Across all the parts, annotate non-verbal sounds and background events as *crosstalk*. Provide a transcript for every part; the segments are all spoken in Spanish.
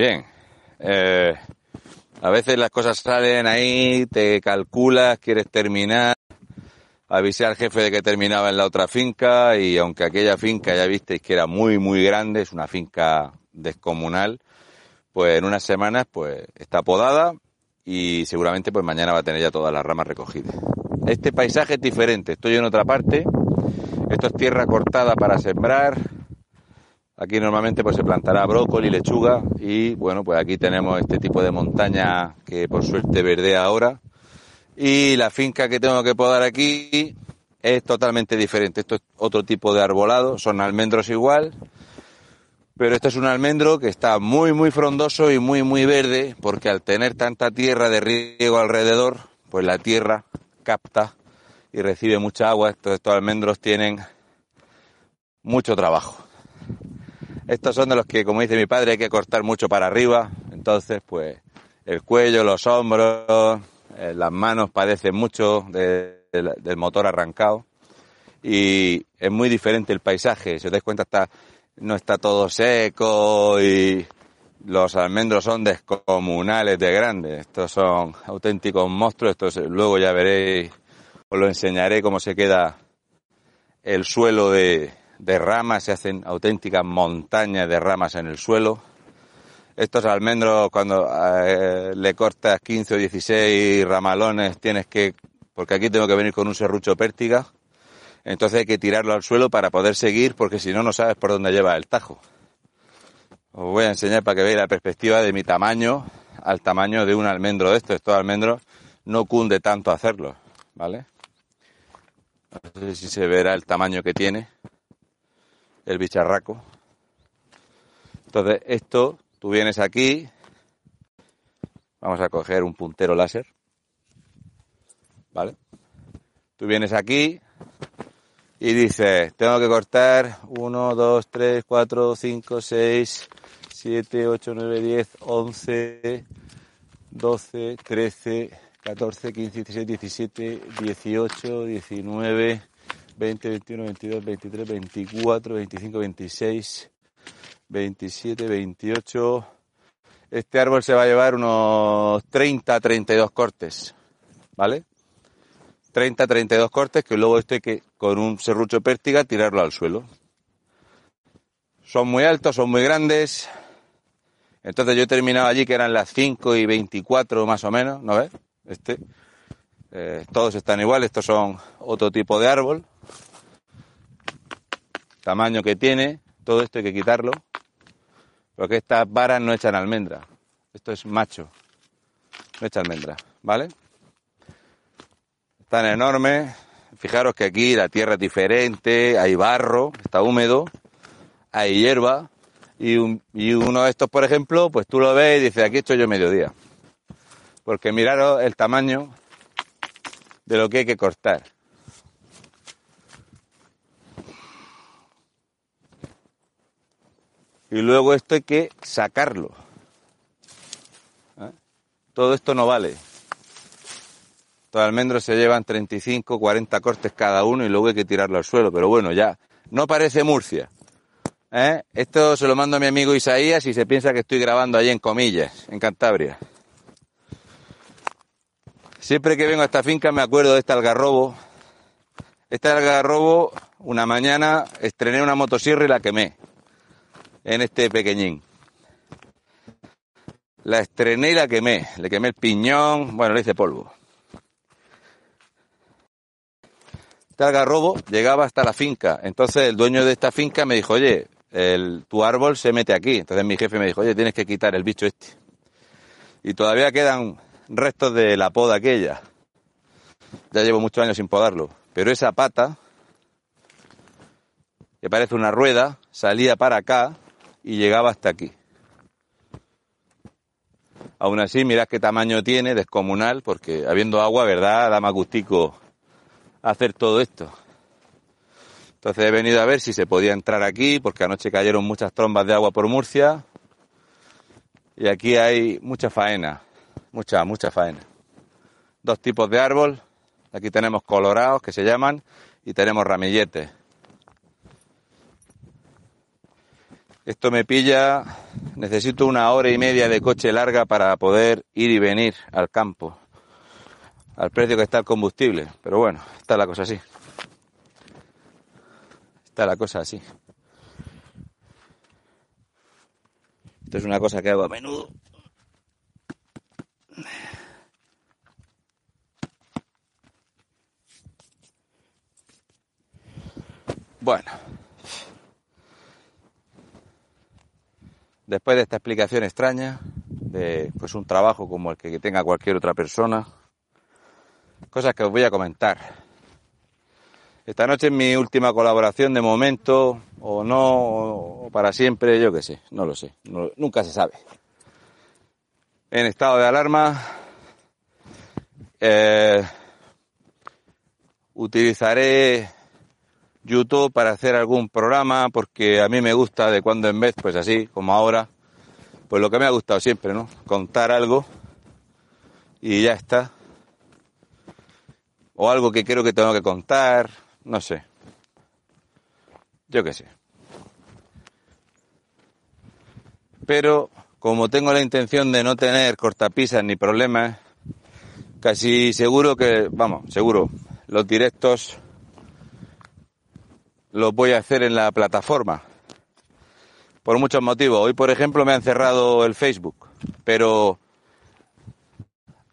Bien. Eh, a veces las cosas salen ahí, te calculas, quieres terminar, avisé al jefe de que terminaba en la otra finca y aunque aquella finca ya visteis que era muy, muy grande, es una finca descomunal, pues en unas semanas pues está podada y seguramente pues mañana va a tener ya todas las ramas recogidas. Este paisaje es diferente, estoy en otra parte, esto es tierra cortada para sembrar, Aquí normalmente pues se plantará brócoli, lechuga y bueno, pues aquí tenemos este tipo de montaña que por suerte verdea ahora. Y la finca que tengo que podar aquí es totalmente diferente. Esto es otro tipo de arbolado, son almendros igual, pero esto es un almendro que está muy muy frondoso y muy muy verde porque al tener tanta tierra de riego alrededor, pues la tierra capta y recibe mucha agua. Estos, estos almendros tienen mucho trabajo. Estos son de los que, como dice mi padre, hay que cortar mucho para arriba. Entonces, pues, el cuello, los hombros, eh, las manos padecen mucho de, de, del motor arrancado. Y es muy diferente el paisaje. Si os dais cuenta, está, no está todo seco y los almendros son descomunales de grandes. Estos son auténticos monstruos. Estos, luego ya veréis, os lo enseñaré cómo se queda el suelo de, de ramas, se hacen auténticas montañas de ramas en el suelo. Estos almendros, cuando eh, le cortas 15 o 16 ramalones, tienes que, porque aquí tengo que venir con un serrucho pértiga, entonces hay que tirarlo al suelo para poder seguir, porque si no, no sabes por dónde lleva el tajo. Os voy a enseñar para que veáis la perspectiva de mi tamaño al tamaño de un almendro de estos. Estos almendros no cunde tanto hacerlo, ¿vale? No sé si se verá el tamaño que tiene el bicharraco. Entonces, esto, tú vienes aquí, vamos a coger un puntero láser, ¿vale? Tú vienes aquí y dices, tengo que cortar 1, 2, 3, 4, 5, 6, 7, 8, 9, 10, 11, 12, 13, 14, 15, 16, 17, 18, 19, 20, 21, 22, 23, 24, 25, 26, 27, 28. Este árbol se va a llevar unos 30, 32 cortes, ¿vale? 30, 32 cortes que luego esto hay que con un serrucho pértiga tirarlo al suelo. Son muy altos, son muy grandes. Entonces yo he terminado allí que eran las 5 y 24 más o menos, ¿no ves? Este. Eh, todos están iguales, estos son otro tipo de árbol tamaño que tiene, todo esto hay que quitarlo, porque estas varas no echan almendra. Esto es macho, no echa almendra, ¿vale? Están enormes. Fijaros que aquí la tierra es diferente, hay barro, está húmedo, hay hierba, y, un, y uno de estos, por ejemplo, pues tú lo ves y dices, aquí estoy yo mediodía. Porque miraros el tamaño de lo que hay que cortar. Y luego esto hay que sacarlo. ¿Eh? Todo esto no vale. Los almendros se llevan 35, 40 cortes cada uno y luego hay que tirarlo al suelo. Pero bueno, ya, no parece Murcia. ¿Eh? Esto se lo mando a mi amigo Isaías y se piensa que estoy grabando allí en Comillas, en Cantabria. Siempre que vengo a esta finca me acuerdo de este algarrobo. Este algarrobo, una mañana estrené una motosierra y la quemé en este pequeñín. La estrené y la quemé. Le quemé el piñón, bueno, le hice polvo. Este algarrobo llegaba hasta la finca. Entonces el dueño de esta finca me dijo, oye, el, tu árbol se mete aquí. Entonces mi jefe me dijo, oye, tienes que quitar el bicho este. Y todavía quedan restos de la poda aquella. Ya llevo muchos años sin podarlo. Pero esa pata, que parece una rueda, salía para acá y llegaba hasta aquí. Aún así, mirad qué tamaño tiene, descomunal, porque habiendo agua, ¿verdad? Da más gustico hacer todo esto. Entonces he venido a ver si se podía entrar aquí, porque anoche cayeron muchas trombas de agua por Murcia. Y aquí hay mucha faena, mucha, mucha faena. Dos tipos de árbol. Aquí tenemos colorados, que se llaman, y tenemos ramilletes. Esto me pilla, necesito una hora y media de coche larga para poder ir y venir al campo, al precio que está el combustible. Pero bueno, está la cosa así. Está la cosa así. Esto es una cosa que hago a menudo. Bueno. Después de esta explicación extraña de pues un trabajo como el que tenga cualquier otra persona, cosas que os voy a comentar. Esta noche es mi última colaboración de momento, o no, o para siempre, yo qué sé, no lo sé, nunca se sabe. En estado de alarma, eh, utilizaré YouTube para hacer algún programa, porque a mí me gusta de cuando en vez, pues así, como ahora, pues lo que me ha gustado siempre, ¿no? Contar algo y ya está. O algo que creo que tengo que contar, no sé. Yo qué sé. Pero como tengo la intención de no tener cortapisas ni problemas, casi seguro que, vamos, seguro, los directos lo voy a hacer en la plataforma. Por muchos motivos. Hoy, por ejemplo, me han cerrado el Facebook. Pero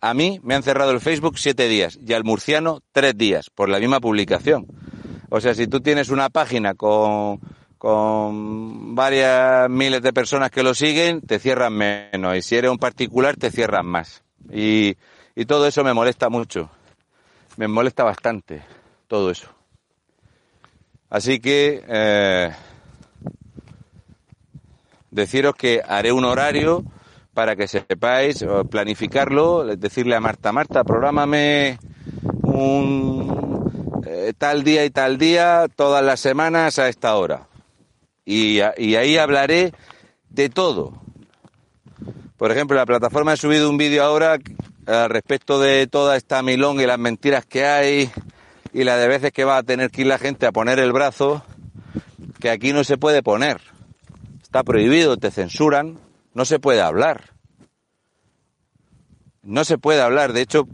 a mí me han cerrado el Facebook siete días y al murciano tres días por la misma publicación. O sea, si tú tienes una página con, con varias miles de personas que lo siguen, te cierran menos. Y si eres un particular, te cierran más. Y, y todo eso me molesta mucho. Me molesta bastante todo eso. Así que eh, deciros que haré un horario para que sepáis planificarlo, decirle a Marta, Marta, prográmame un eh, tal día y tal día todas las semanas a esta hora. Y, y ahí hablaré de todo. Por ejemplo, la plataforma ha subido un vídeo ahora al respecto de toda esta milonga y las mentiras que hay y la de veces que va a tener que ir la gente a poner el brazo, que aquí no se puede poner. Está prohibido, te censuran, no se puede hablar. No se puede hablar. De hecho,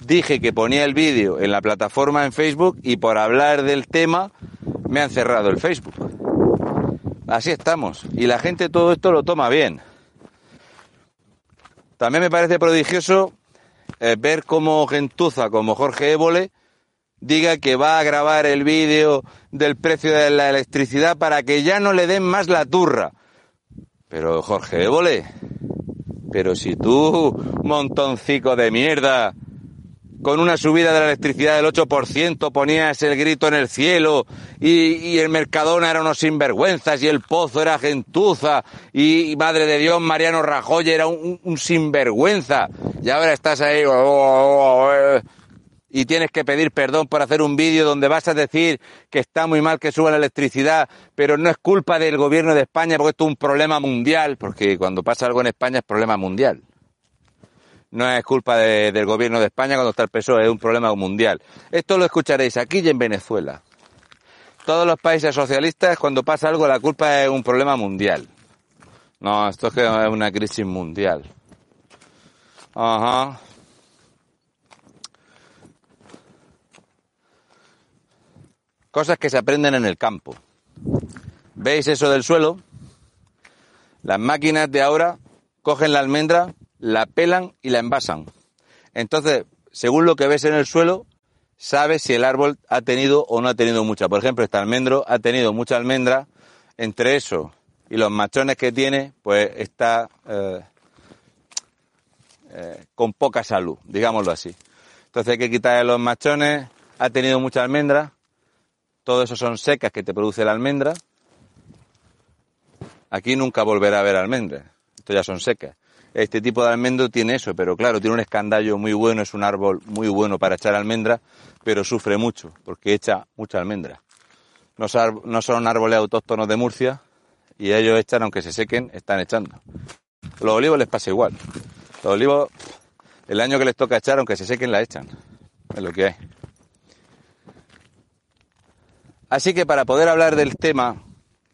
dije que ponía el vídeo en la plataforma en Facebook y por hablar del tema me han cerrado el Facebook. Así estamos. Y la gente todo esto lo toma bien. También me parece prodigioso eh, ver cómo gentuza como Jorge Évole diga que va a grabar el vídeo del precio de la electricidad para que ya no le den más la turra. Pero Jorge Évole, pero si tú, montoncico de mierda, con una subida de la electricidad del 8% ponías el grito en el cielo y, el Mercadona era unos sinvergüenzas y el Pozo era gentuza y, Madre de Dios Mariano Rajoy era un, sinvergüenza y ahora estás ahí... Oh, oh, oh, y tienes que pedir perdón por hacer un vídeo donde vas a decir que está muy mal que suba la electricidad, pero no es culpa del gobierno de España porque esto es un problema mundial, porque cuando pasa algo en España es problema mundial. No es culpa del gobierno de España cuando está el PSOE, es un problema mundial. Esto lo escucharéis aquí y en Venezuela. Todos los países socialistas, cuando pasa algo, la culpa es un problema mundial. No, esto es que es una crisis mundial. Ajá. Cosas que se aprenden en el campo. ¿Veis eso del suelo? Las máquinas de ahora cogen la almendra, la pelan y la envasan. Entonces, según lo que ves en el suelo, sabes si el árbol ha tenido o no ha tenido mucha. Por ejemplo, este almendro ha tenido mucha almendra. Entre eso y los machones que tiene, pues está eh, eh, con poca salud, digámoslo así. Entonces hay que quitarle los machones. Ha tenido mucha almendra. Todo eso son secas que te produce la almendra. Aquí nunca volverá a haber almendras. Esto ya son secas. Este tipo de almendro tiene eso, pero claro, tiene un escandallo muy bueno, es un árbol muy bueno para echar almendra, pero sufre mucho porque echa mucha almendra. No son árboles autóctonos de Murcia y ellos echan, aunque se sequen, están echando. Los olivos les pasa igual. Los olivos, el año que les toca echar, aunque se sequen, la echan. Es lo que hay. Así que para poder hablar del tema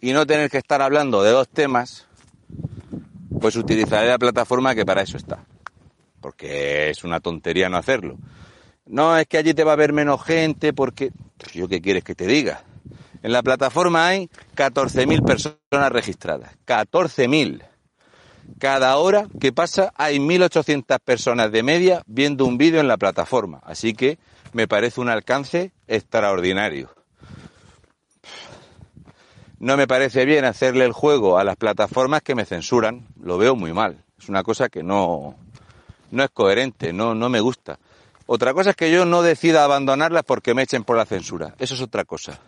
y no tener que estar hablando de dos temas, pues utilizaré la plataforma que para eso está. Porque es una tontería no hacerlo. No, es que allí te va a ver menos gente porque... Pues ¿Yo qué quieres que te diga? En la plataforma hay 14.000 personas registradas. 14.000. Cada hora que pasa hay 1.800 personas de media viendo un vídeo en la plataforma. Así que me parece un alcance extraordinario. No me parece bien hacerle el juego a las plataformas que me censuran. Lo veo muy mal. Es una cosa que no, no es coherente, no, no me gusta. Otra cosa es que yo no decida abandonarlas porque me echen por la censura. Eso es otra cosa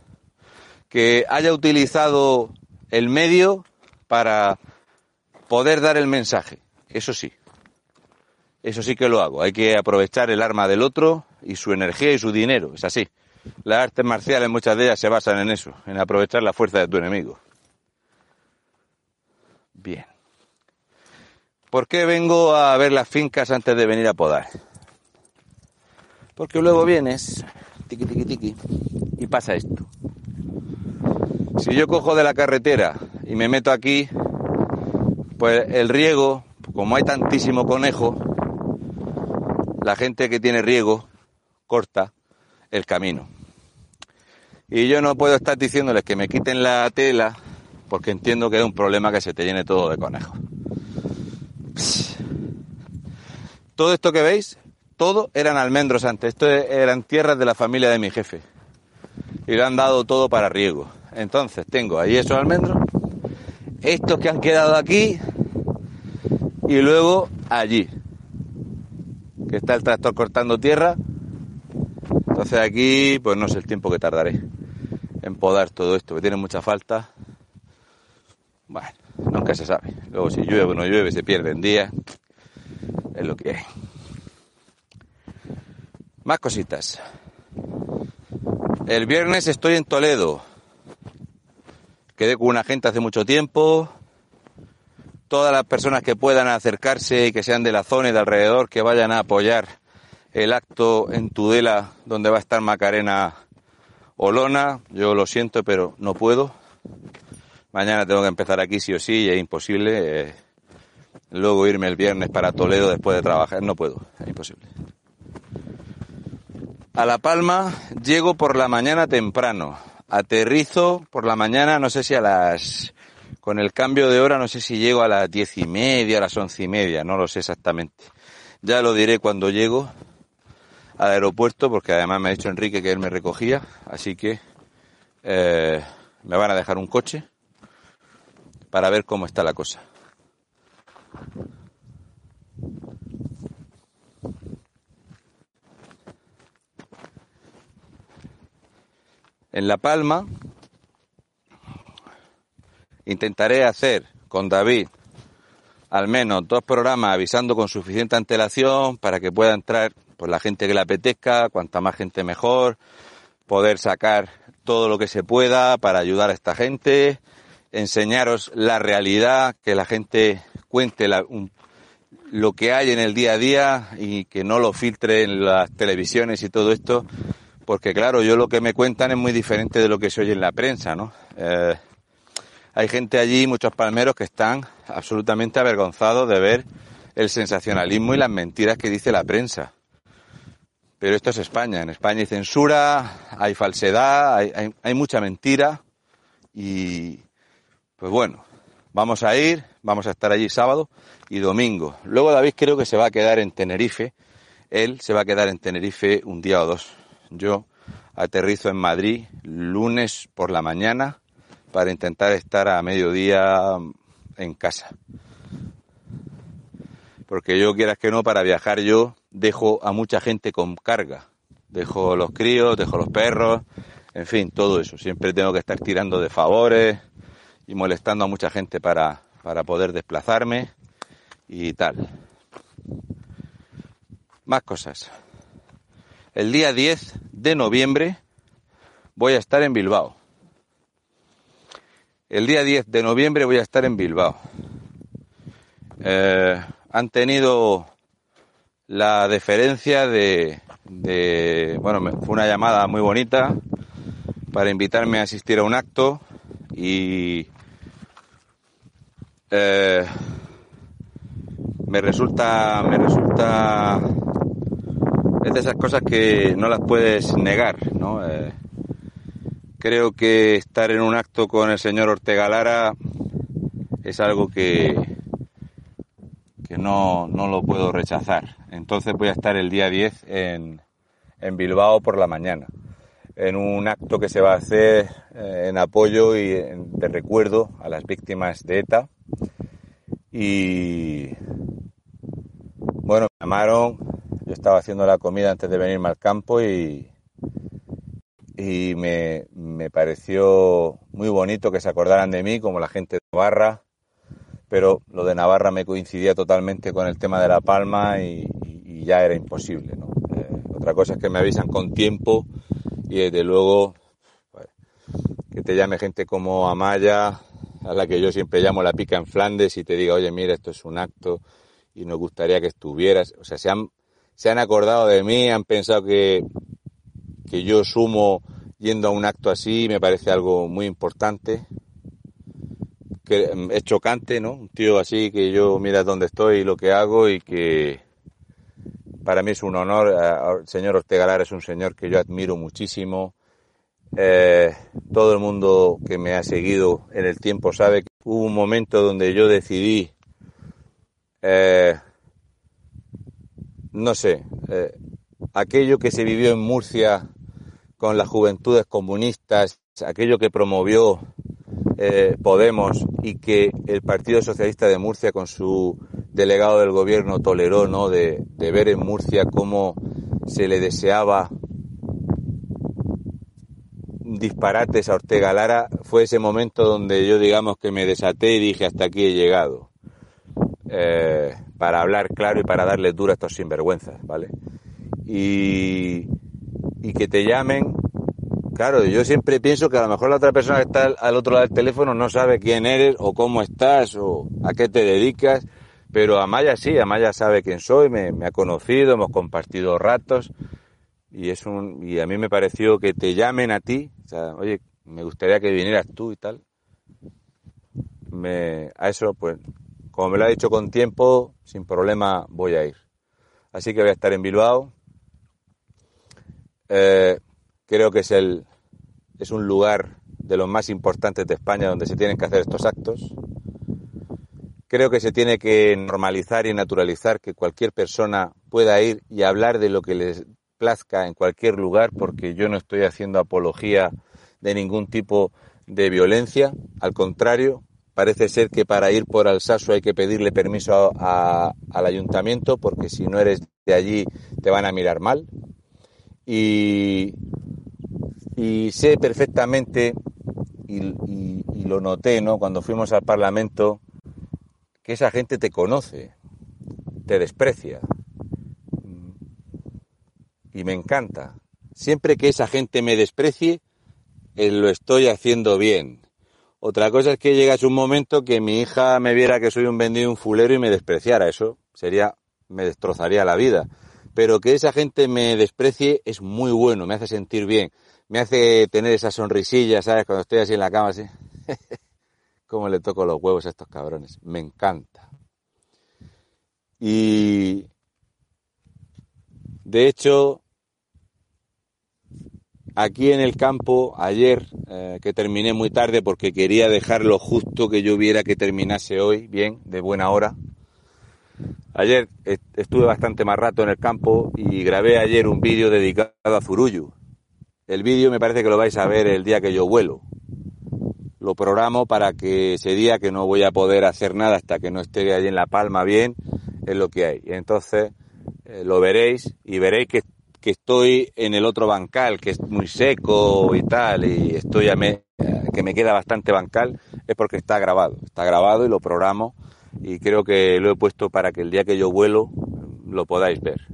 que haya utilizado el medio para poder dar el mensaje. Eso sí. Eso sí que lo hago. Hay que aprovechar el arma del otro y su energía y su dinero. Es así. Las artes marciales, muchas de ellas se basan en eso, en aprovechar la fuerza de tu enemigo. Bien. ¿Por qué vengo a ver las fincas antes de venir a podar? Porque luego vienes, tiqui tiqui tiqui, y pasa esto. Si yo cojo de la carretera y me meto aquí, pues el riego, como hay tantísimo conejo, la gente que tiene riego corta el camino. Y yo no puedo estar diciéndoles que me quiten la tela porque entiendo que es un problema que se te llene todo de conejos. Todo esto que veis, todo eran almendros antes. Esto eran tierras de la familia de mi jefe. Y lo han dado todo para riego. Entonces tengo ahí esos almendros, estos que han quedado aquí y luego allí, que está el tractor cortando tierra. Entonces aquí, pues no sé el tiempo que tardaré en podar todo esto, que tiene mucha falta. Bueno, nunca se sabe. Luego si llueve o no llueve, se pierden días. Es lo que hay. Más cositas. El viernes estoy en Toledo Quedé con una gente hace mucho tiempo. Todas las personas que puedan acercarse y que sean de la zona y de alrededor, que vayan a apoyar el acto en Tudela, donde va a estar Macarena Olona. Yo lo siento, pero no puedo. Mañana tengo que empezar aquí sí o sí y es imposible. Eh, luego irme el viernes para Toledo después de trabajar. No puedo, es imposible. A La Palma llego por la mañana temprano. Aterrizo por la mañana, no sé si a las, con el cambio de hora, no sé si llego a las diez y media, a las once y media, no lo sé exactamente. Ya lo diré cuando llego al aeropuerto, porque además me ha dicho Enrique que él me recogía, así que eh, me van a dejar un coche para ver cómo está la cosa. En La Palma intentaré hacer con David al menos dos programas avisando con suficiente antelación para que pueda entrar pues, la gente que le apetezca, cuanta más gente mejor, poder sacar todo lo que se pueda para ayudar a esta gente, enseñaros la realidad, que la gente cuente lo que hay en el día a día y que no lo filtre en las televisiones y todo esto, porque claro, yo lo que me cuentan es muy diferente de lo que se oye en la prensa, ¿no? Eh, hay gente allí, muchos palmeros, que están absolutamente avergonzados de ver el sensacionalismo y las mentiras que dice la prensa. Pero esto es España. En España hay censura, hay falsedad, hay, mucha mentira. Y pues bueno, vamos a ir, vamos a estar allí sábado y domingo. Luego David creo que se va a quedar en Tenerife. Él se va a quedar en Tenerife un día o dos. Yo aterrizo en Madrid lunes por la mañana para intentar estar a mediodía en casa. Porque yo quieras que no, para viajar yo dejo a mucha gente con carga. Dejo los críos, dejo los perros, en fin, todo eso. Siempre tengo que estar tirando de favores y molestando a mucha gente para, para poder desplazarme y tal. Más cosas. El día 10 de noviembre voy a estar en Bilbao. El día 10 de noviembre voy a estar en Bilbao. Eh, han tenido la deferencia de, bueno, fue una llamada muy bonita para invitarme a asistir a un acto y eh, me resulta, me resulta, es de esas cosas que no las puedes negar, ¿no? Eh, creo que estar en un acto con el señor Ortega Lara es algo que, que no, no lo puedo rechazar. Entonces voy a estar el día 10 en, en Bilbao por la mañana, en un acto que se va a hacer eh, en apoyo y de recuerdo a las víctimas de ETA. Y bueno, me llamaron, yo estaba haciendo la comida antes de venirme al campo y, y me, me pareció muy bonito que se acordaran de mí, como la gente de Navarra, pero lo de Navarra me coincidía totalmente con el tema de La Palma y, ya era imposible. Eh, otra cosa es que me avisan con tiempo y desde luego que te llame gente como Amaya, a la que yo siempre llamo la pica en Flandes y te diga, oye, mira, esto es un acto y nos gustaría que estuvieras. O sea, se han, se han acordado de mí, han pensado que, que yo sumo yendo a un acto así, me parece algo muy importante que es chocante, ¿no? Un tío así que yo mira dónde estoy y lo que hago y que para mí es un honor. El señor Ortega Lara es un señor que yo admiro muchísimo. Eh, todo el mundo que me ha seguido en el tiempo sabe que hubo un momento donde yo decidí, eh, no sé, eh, aquello que se vivió en Murcia con las juventudes comunistas, aquello que promovió eh, Podemos y que el Partido Socialista de Murcia con su delegado del gobierno toleró, ¿no? De, ver en Murcia cómo se le deseaba disparates a Ortega Lara, fue ese momento donde yo digamos que me desaté y dije hasta aquí he llegado. Eh, para hablar claro y para darle duro a estos sinvergüenzas, ¿vale? Y, y que te llamen Claro, yo siempre pienso que a lo mejor la otra persona que está al otro lado del teléfono no sabe quién eres o cómo estás o a qué te dedicas, pero Amaya sí, Amaya sabe quién soy, me, ha conocido, hemos compartido ratos y es un y a mí me pareció que te llamen a ti, o sea, oye, me gustaría que vinieras tú y tal. Me, a eso, pues, como me lo ha dicho con tiempo, sin problema voy a ir. Así que voy a estar en Bilbao. Eh, Creo que es, el, es un lugar de los más importantes de España donde se tienen que hacer estos actos. Creo que se tiene que normalizar y naturalizar que cualquier persona pueda ir y hablar de lo que les plazca en cualquier lugar, porque yo no estoy haciendo apología de ningún tipo de violencia. Al contrario, parece ser que para ir por Alsaso hay que pedirle permiso a, al ayuntamiento, porque si no eres de allí te van a mirar mal. Y, y sé perfectamente, y, lo noté, ¿no? Cuando fuimos al Parlamento, que esa gente te conoce, te desprecia. Y me encanta. Siempre que esa gente me desprecie, eh, lo estoy haciendo bien. Otra cosa es que llegas un momento que mi hija me viera que soy un vendido, un fulero y me despreciara. Eso sería, me destrozaría la vida. Pero que esa gente me desprecie es muy bueno, me hace sentir bien me hace tener esa sonrisilla, ¿sabes? Cuando estoy así en la cama, así. *laughs* Cómo le toco los huevos a estos cabrones. Me encanta. Y de hecho, aquí en el campo, ayer, eh, que terminé muy tarde porque quería dejarlo justo que yo viera que terminase hoy, bien, de buena hora. Ayer estuve bastante más rato en el campo y grabé ayer un vídeo dedicado a Zurullu, el vídeo me parece que lo vais a ver el día que yo vuelo. Lo programo para que ese día que no voy a poder hacer nada hasta que no esté allí en La Palma bien, es lo que hay. Y entonces eh, lo veréis y veréis que, que, estoy en el otro bancal, que es muy seco y tal, y estoy a me, eh, que me queda bastante bancal, es porque está grabado. Está grabado y lo programo y creo que lo he puesto para que el día que yo vuelo lo podáis ver.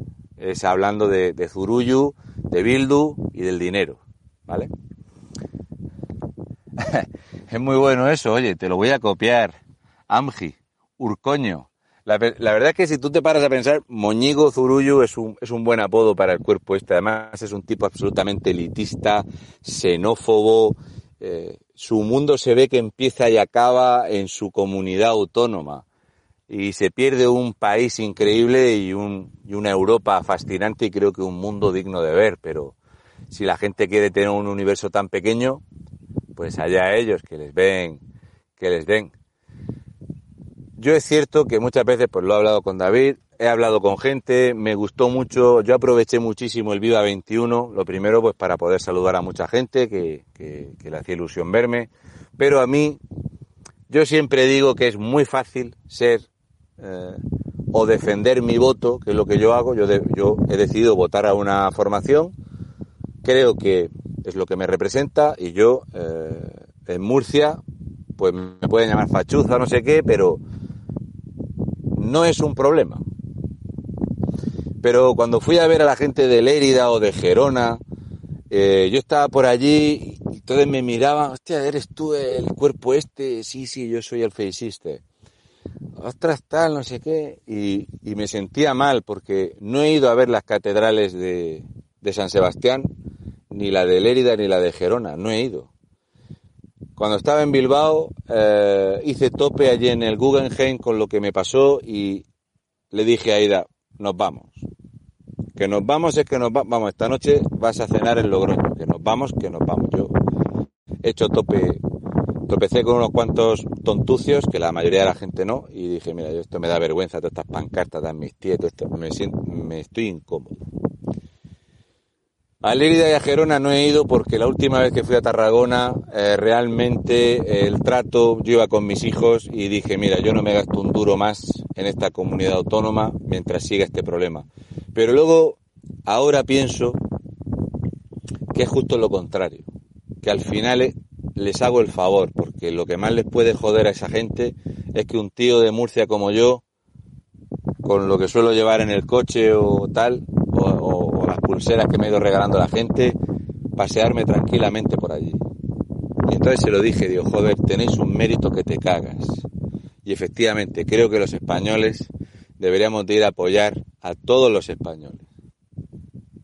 Es hablando de, de Zurullu, de Bildu y del dinero, ¿vale? *laughs* es muy bueno eso, oye, te lo voy a copiar. Amgi, Urcoño. La, verdad es que si tú te paras a pensar, Moñigo Zurullu es un, es un buen apodo para el cuerpo este. Además es un tipo absolutamente elitista, xenófobo, eh, su mundo se ve que empieza y acaba en su comunidad autónoma y se pierde un país increíble y, un, y una Europa fascinante y creo que un mundo digno de ver, pero si la gente quiere tener un universo tan pequeño, pues allá ellos que les ven, que les den. Yo es cierto que muchas veces, pues lo he hablado con David, he hablado con gente, me gustó mucho, yo aproveché muchísimo el Viva 21, lo primero pues para poder saludar a mucha gente que, que, le hacía ilusión verme, pero a mí, yo siempre digo que es muy fácil ser eh, o defender mi voto, que es lo que yo hago, yo, yo he decidido votar a una formación, creo que es lo que me representa y yo eh, en Murcia, pues me pueden llamar fachuza, no sé qué, pero no es un problema. Pero cuando fui a ver a la gente de Lérida o de Gerona, eh, yo estaba por allí y todos me miraban, hostia, ¿eres tú el cuerpo este? Sí, sí, yo soy el feiciste. Ostras, tal, no sé qué. Y, me sentía mal porque no he ido a ver las catedrales de, de San Sebastián, ni la de Lérida ni la de Gerona, no he ido. Cuando estaba en Bilbao eh, hice tope allí en el Guggenheim con lo que me pasó y le dije a Aida, nos vamos. Que nos vamos es que nos vamos. Esta noche vas a cenar en Logroño. Que nos vamos, que nos vamos. Yo he hecho tope, tropecé con unos cuantos tontucios, que la mayoría de la gente no, y dije, mira, esto me da vergüenza, todas estas pancartas, de mis esto, me, siento, me estoy incómodo. A Lérida y a Gerona no he ido porque la última vez que fui a Tarragona eh, realmente el trato yo iba con mis hijos y dije, mira, yo no me gasto un duro más en esta comunidad autónoma mientras siga este problema. Pero luego, ahora pienso que es justo lo contrario, que al final les hago el favor, porque lo que más les puede joder a esa gente es que un tío de Murcia como yo, con lo que suelo llevar en el coche o tal, o, pulseras que me he ido regalando a la gente, pasearme tranquilamente por allí. Y entonces se lo dije, digo, joder, tenéis un mérito que te cagas. Y efectivamente, creo que los españoles deberíamos de ir a apoyar a todos los españoles.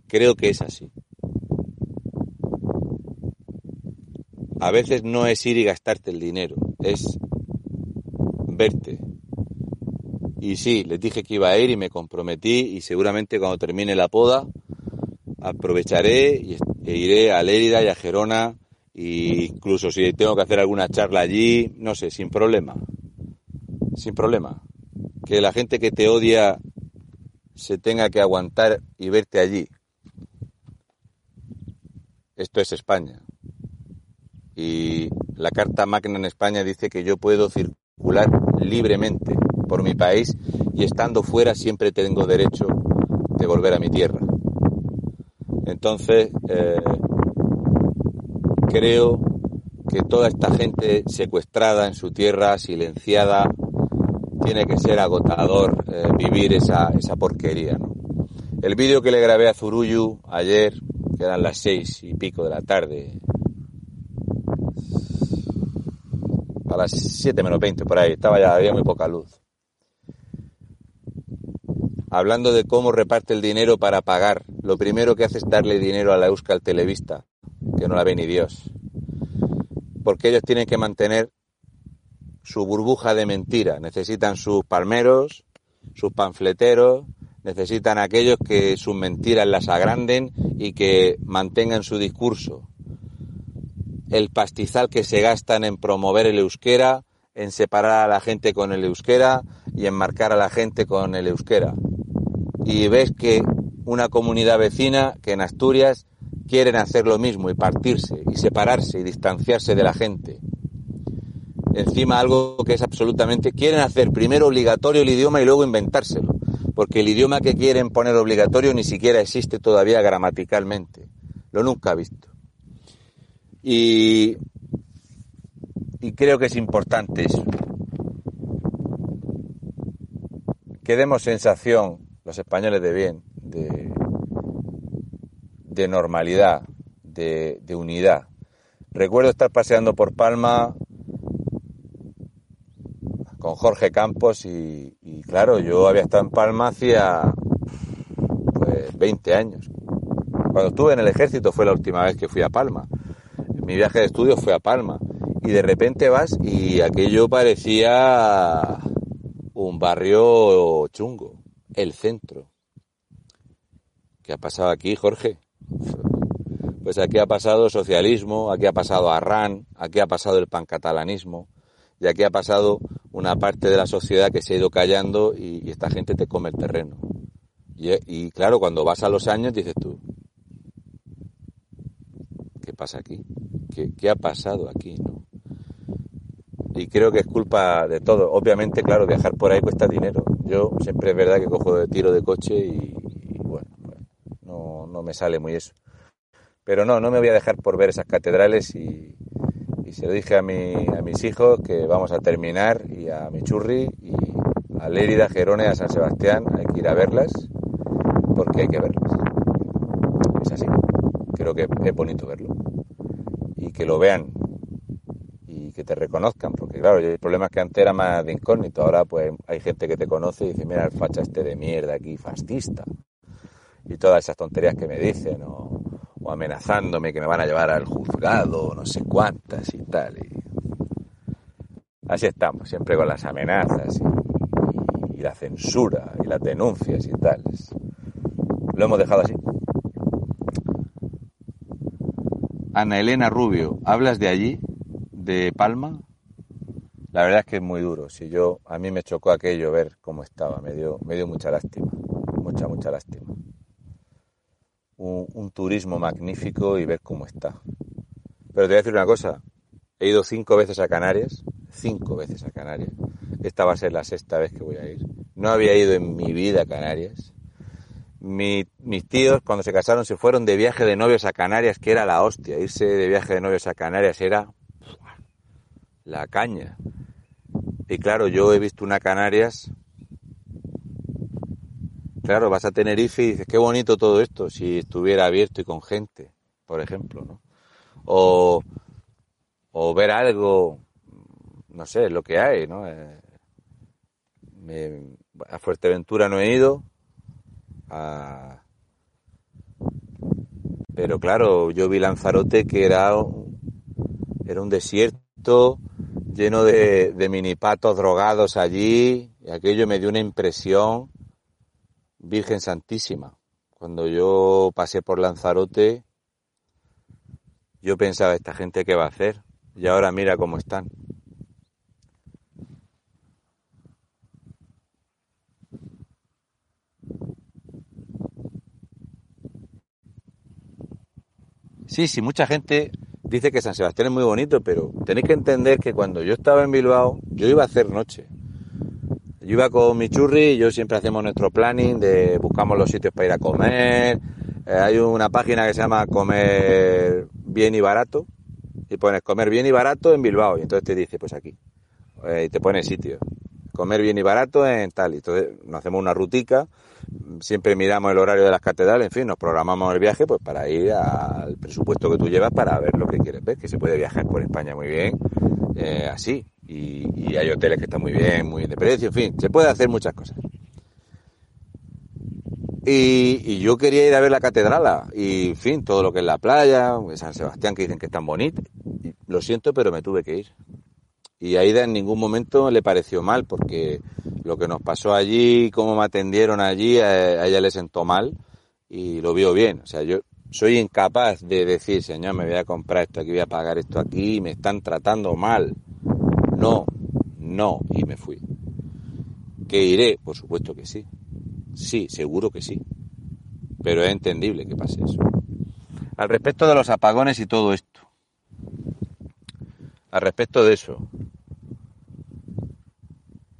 Creo que es así. A veces no es ir y gastarte el dinero, es verte. Y sí, les dije que iba a ir y me comprometí y seguramente cuando termine la poda aprovecharé e iré a Lérida y a Gerona e incluso si tengo que hacer alguna charla allí, no sé, sin problema. Sin problema. Que la gente que te odia se tenga que aguantar y verte allí. Esto es España. Y la Carta Magna en España dice que yo puedo circular libremente por mi país y estando fuera siempre tengo derecho de volver a mi tierra. Entonces, eh, creo que toda esta gente secuestrada en su tierra, silenciada, tiene que ser agotador eh, vivir esa, esa porquería. El vídeo que le grabé a Zuruyu ayer, que eran las seis y pico de la tarde, a las siete menos veinte por ahí, estaba ya, había muy poca luz hablando de cómo reparte el dinero para pagar, lo primero que hace es darle dinero a la Euskal Televista, que no la ve ni Dios. Porque ellos tienen que mantener su burbuja de mentira. Necesitan sus palmeros, sus panfleteros, necesitan aquellos que sus mentiras las agranden y que mantengan su discurso. El pastizal que se gastan en promover el euskera, en separar a la gente con el euskera y en marcar a la gente con el euskera y ves que una comunidad vecina, que en Asturias, quieren hacer lo mismo y partirse y separarse y distanciarse de la gente. Encima algo que es absolutamente... Quieren hacer primero obligatorio el idioma y luego inventárselo, porque el idioma que quieren poner obligatorio ni siquiera existe todavía gramaticalmente. Lo nunca he visto. Y, y creo que es importante eso. Que demos sensación los españoles de bien, de, normalidad, de, unidad. Recuerdo estar paseando por Palma con Jorge Campos y, claro, yo había estado en Palma hacía pues 20 años. Cuando estuve en el ejército fue la última vez que fui a Palma. Mi viaje de estudio fue a Palma y de repente vas y aquello parecía un barrio chungo, el centro. ¿Qué ha pasado aquí, Jorge? Pues aquí ha pasado socialismo, aquí ha pasado Arran, aquí ha pasado el pancatalanismo, y aquí ha pasado una parte de la sociedad que se ha ido callando y, esta gente te come el terreno. Y, claro, cuando vas a los años dices tú, ¿qué pasa aquí? ¿Qué, qué ha pasado aquí? ¿no? y creo que es culpa de todo. Obviamente, claro, viajar por ahí cuesta dinero. Yo siempre es verdad que cojo de tiro de coche y, bueno, no, no, me sale muy eso. Pero no, no me voy a dejar por ver esas catedrales y, se lo dije a, mi, a mis hijos que vamos a terminar y a mi churri y a Lérida, Gerone, a San Sebastián, hay que ir a verlas porque hay que verlas. Es así. Creo que es bonito verlo. Y que lo vean que te reconozcan, porque claro, el problema es que antes era más de incógnito, ahora pues hay gente que te conoce y dice, mira el facha este de mierda aquí, fascista, y todas esas tonterías que me dicen, o, amenazándome que me van a llevar al juzgado, no sé cuántas y tal. Y... Así estamos, siempre con las amenazas y, y la censura y las denuncias y tal. Lo hemos dejado así. Ana Elena Rubio, ¿hablas de allí? de Palma, la verdad es que es muy duro. Si yo, a mí me chocó aquello ver cómo estaba, me dio, me dio mucha lástima, mucha, mucha lástima. Un, turismo magnífico y ver cómo está. Pero te voy a decir una cosa, he ido cinco veces a Canarias, cinco veces a Canarias. Esta va a ser la sexta vez que voy a ir. No había ido en mi vida a Canarias. Mis tíos, cuando se casaron, se fueron de viaje de novios a Canarias, que era la hostia. Irse de viaje de novios a Canarias era la caña. Y claro, yo he visto una Canarias. Claro, vas a Tenerife y dices, qué bonito todo esto, si estuviera abierto y con gente, por ejemplo, ¿no? O, o ver algo, no sé, lo que hay, ¿no? Eh, a Fuerteventura no he ido, pero claro, yo vi Lanzarote que era, era un desierto, lleno de, de minipatos drogados allí, y aquello me dio una impresión, Virgen Santísima. Cuando yo pasé por Lanzarote, yo pensaba, ¿esta gente qué va a hacer? Y ahora mira cómo están. Sí, sí, mucha gente dice que San Sebastián es muy bonito, pero tenéis que entender que cuando yo estaba en Bilbao, yo iba a hacer noche. Yo iba con mi churri, yo siempre hacemos nuestro planning de buscamos los sitios para ir a comer. Eh, hay una página que se llama Comer bien y barato. Y pones comer bien y barato en Bilbao. Y entonces te dice, pues aquí. Eh, y te pone sitio. Comer bien y barato en tal. Y entonces nos hacemos una rutica siempre miramos el horario de las catedrales, en fin, nos programamos el viaje pues para ir al presupuesto que tú llevas para ver lo que quieres ver, que se puede viajar por España muy bien, eh, así, y, hay hoteles que están muy bien, muy de precio, en fin, se puede hacer muchas cosas. Y, yo quería ir a ver la catedral y, en fin, todo lo que es la playa, San Sebastián, que dicen que es tan bonito. lo siento, pero me tuve que ir. Y Aida en ningún momento le pareció mal, porque lo que nos pasó allí, cómo me atendieron allí, a, ella le sentó mal y lo vio bien. O sea, yo soy incapaz de decir, señor, me voy a comprar esto aquí, voy a pagar esto aquí, me están tratando mal. No, no, y me fui. ¿Que iré? Por supuesto que sí. Sí, seguro que sí. Pero es entendible que pase eso. Al respecto de los apagones y todo esto. Al respecto de eso,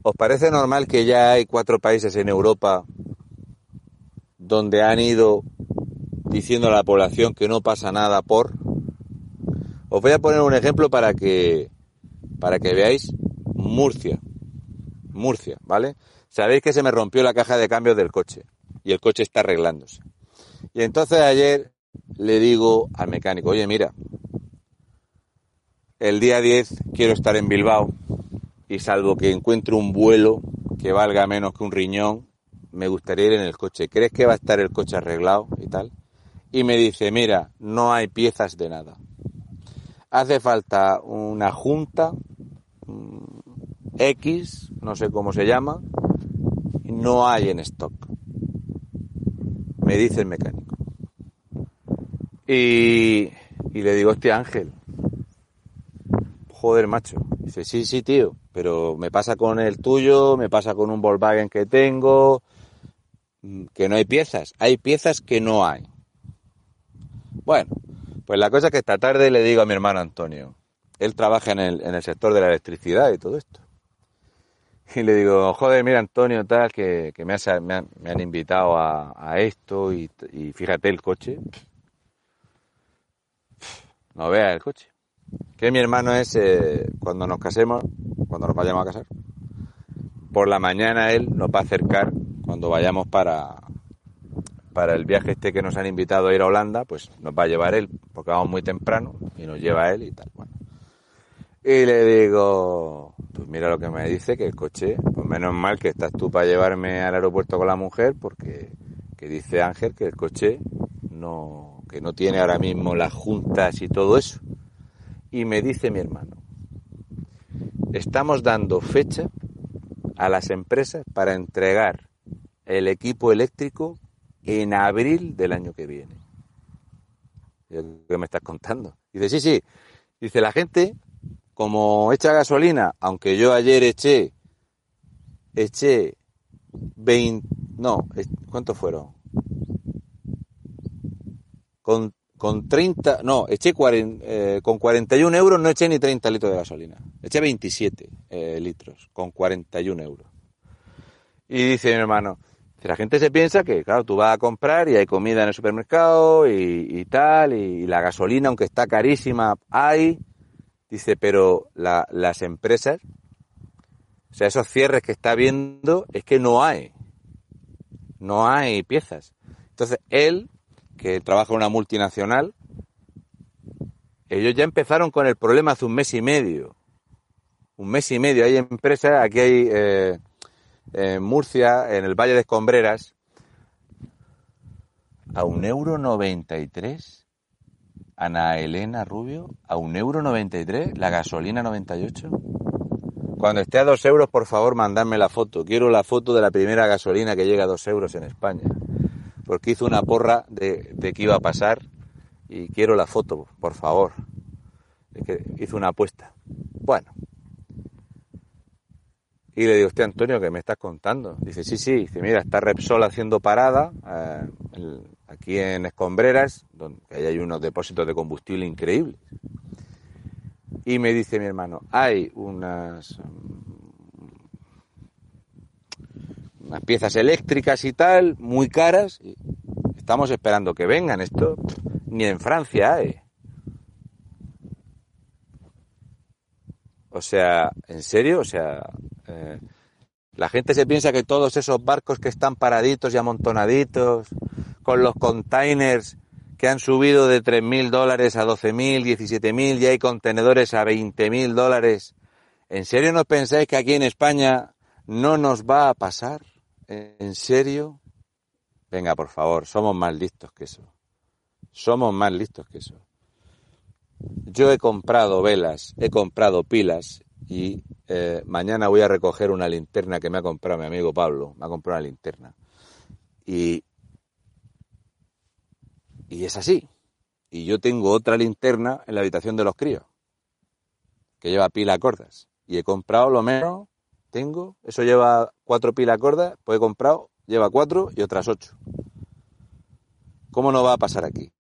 ¿Os parece normal que ya hay cuatro países en Europa donde han ido diciendo a la población que no pasa nada por? Os voy a poner un ejemplo para que para que veáis Murcia. Murcia, ¿vale? Sabéis que se me rompió la caja de cambios del coche y el coche está arreglándose. Y entonces ayer le digo al mecánico, oye, mira, el día 10 quiero estar en Bilbao y salvo que encuentre un vuelo que valga menos que un riñón, me gustaría ir en el coche. ¿Crees que va a estar el coche arreglado y tal? Y me dice, mira, no hay piezas de nada. hace falta una junta mm, X, no sé cómo se llama, no hay en stock. Me dice el mecánico. Y, y le digo, hostia Ángel, joder macho. Dice, sí, sí, tío, pero me pasa con el tuyo, me pasa con un Volkswagen que tengo, mm, que no hay piezas. Hay piezas que no hay. Bueno, pues la cosa es que esta tarde le digo a mi hermano Antonio, él trabaja en el, en el sector de la electricidad y todo esto. Y le digo, joder, mira Antonio, tal, que, que me, han, me, han, invitado a, a esto y, y, fíjate el coche. No vea el coche. Que mi hermano es, eh, cuando nos casemos, cuando nos vayamos a casar, por la mañana él nos va a acercar cuando vayamos para, para el viaje este que nos han invitado a ir a Holanda, pues nos va a llevar él, porque vamos muy temprano y nos lleva él y tal. Bueno. Y le digo, pues mira lo que me dice, que el coche, pues menos mal que estás tú para llevarme al aeropuerto con la mujer, porque que dice Ángel que el coche no, que no tiene ahora mismo las juntas y todo eso. Y me dice mi hermano, estamos dando fecha a las empresas para entregar el equipo eléctrico en abril del año que viene. ¿Qué me estás contando? Dice, sí, sí. Dice, la gente, como echa gasolina, aunque yo ayer eché, eché 20, no, ¿cuántos fueron? Con 30, no, eché 40, eh, con 41 euros no eché ni 30 litros de gasolina. Eché 27 eh, litros con 41 euros. Y dice mi hermano, la gente se piensa que, claro, tú vas a comprar y hay comida en el supermercado y, y tal, y, la gasolina, aunque está carísima, hay. Dice, pero la, las empresas, o sea, esos cierres que está viendo, es que no hay. No hay piezas. Entonces, él que trabaja en una multinacional, ellos ya empezaron con el problema hace un mes y medio. Un mes y medio. Hay empresas, aquí hay eh, en Murcia, en el Valle de Escombreras, a un euro noventa y tres. Ana Elena Rubio, a un euro noventa y tres. La gasolina 98. Cuando esté a dos euros, por favor, mandadme la foto. Quiero la foto de la primera gasolina que llega a dos euros en España porque hizo una porra de, de que iba a pasar y quiero la foto, por favor. Que hizo una apuesta. Bueno. Y le digo, usted Antonio, ¿qué me estás contando? Dice, sí, sí, dice, mira, está Repsol haciendo parada eh, aquí en Escombreras, donde hay unos depósitos de combustible increíbles. Y me dice mi hermano, hay unas unas piezas eléctricas y tal, muy caras. Estamos esperando que vengan. Esto ni en Francia hay. O sea, ¿en serio? O sea, eh, la gente se piensa que todos esos barcos que están paraditos y amontonaditos, con los containers que han subido de 3.000 dólares a 12.000, 17.000, y hay contenedores a 20.000 dólares. ¿En serio no pensáis que aquí en España no nos va a pasar? ¿En serio? Venga, por favor, somos más listos que eso. Somos más listos que eso. Yo he comprado velas, he comprado pilas y eh, mañana voy a recoger una linterna que me ha comprado mi amigo Pablo. Me ha comprado una linterna. Y, y es así. Y yo tengo otra linterna en la habitación de los críos, que lleva pila cortas. Y he comprado lo menos tengo, eso lleva cuatro pilas gordas, pues he comprado, lleva cuatro y otras ocho. ¿Cómo no va a pasar aquí?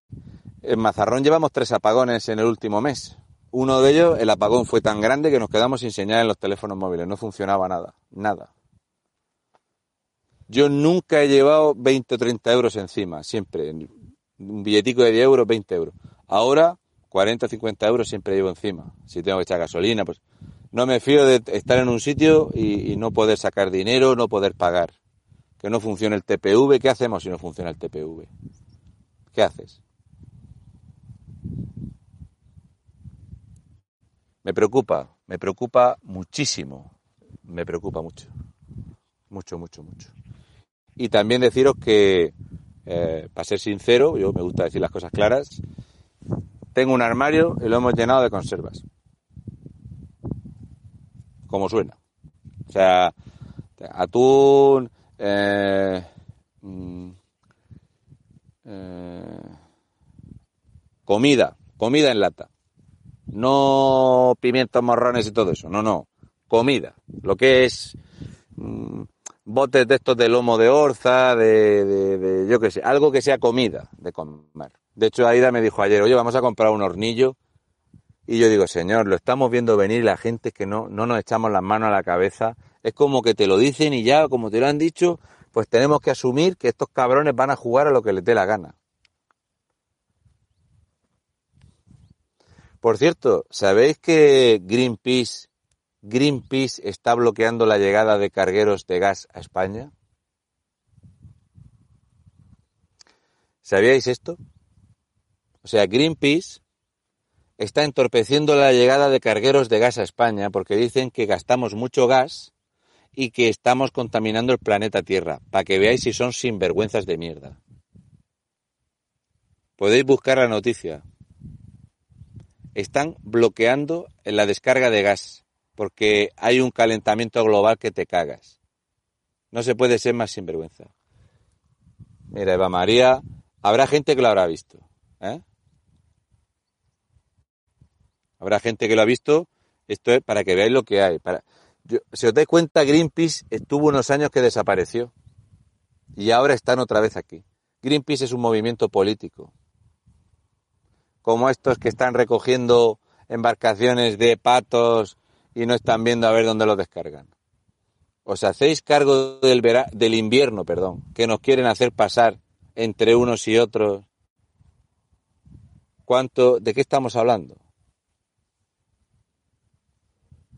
En Mazarrón llevamos tres apagones en el último mes. Uno de ellos, el apagón fue tan grande que nos quedamos sin señal en los teléfonos móviles. No funcionaba nada, nada. Yo nunca he llevado 20 o 30 euros encima, siempre. Un billetico de 10 euros, 20 euros. Ahora, 40 o 50 euros siempre llevo encima. Si tengo que echar gasolina, pues no me fío de estar en un sitio y, no poder sacar dinero, no poder pagar. Que no funcione el TPV. ¿Qué hacemos si no funciona el TPV? ¿Qué haces? Me preocupa, me preocupa muchísimo. Me preocupa mucho. Mucho, mucho, mucho. Y también deciros que, eh, para ser sincero, yo me gusta decir las cosas claras, tengo un armario y lo hemos llenado de conservas. Como suena. O sea, atún, eh, mm, eh, comida, comida en lata. No pimientos morrones y todo eso, no, no. Comida. Lo que es mm, botes de estos de lomo de orza, de, de, de yo qué sé, algo que sea comida de comer. De hecho, Aida me dijo ayer, oye, vamos a comprar un hornillo. Y yo digo, señor, lo estamos viendo venir la gente es que no, no nos echamos las manos a la cabeza. Es como que te lo dicen y ya, como te lo han dicho, pues tenemos que asumir que estos cabrones van a jugar a lo que les dé la gana. Por cierto, ¿sabéis que Greenpeace, Greenpeace está bloqueando la llegada de cargueros de gas a España? ¿Sabíais esto? O sea, Greenpeace está entorpeciendo la llegada de cargueros de gas a España porque dicen que gastamos mucho gas y que estamos contaminando el planeta Tierra, para que veáis si son sinvergüenzas de mierda. Podéis buscar la noticia. Están bloqueando la descarga de gas porque hay un calentamiento global que te cagas. No se puede ser más sinvergüenza. Mira, Eva María, habrá gente que lo habrá visto. ¿eh? Habrá gente que lo ha visto. Esto es para que veáis lo que hay. Si os dais cuenta, Greenpeace estuvo unos años que desapareció. Y ahora están otra vez aquí. Greenpeace es un movimiento político. Como estos que están recogiendo embarcaciones de patos y no están viendo a ver dónde los descargan. Os hacéis cargo del, vera... del invierno, perdón, que nos quieren hacer pasar entre unos y otros. ¿Cuánto, ¿De qué estamos hablando?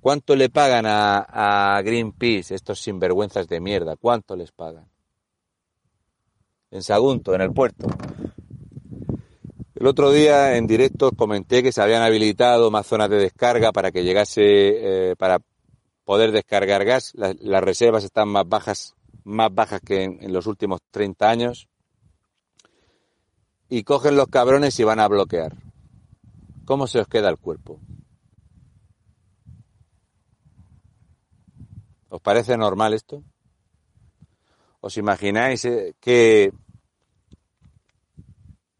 ¿Cuánto le pagan a, a, Greenpeace estos sinvergüenzas de mierda? ¿Cuánto les pagan? En Sagunto, en el puerto. El otro día en directo comenté que se habían habilitado más zonas de descarga para que llegase, eh, para poder descargar gas. Las, reservas están más bajas, más bajas que en los últimos 30 años. Y cogen los cabrones y van a bloquear. ¿Cómo se os queda el cuerpo? ¿Os parece normal esto? ¿Os imagináis eh, que,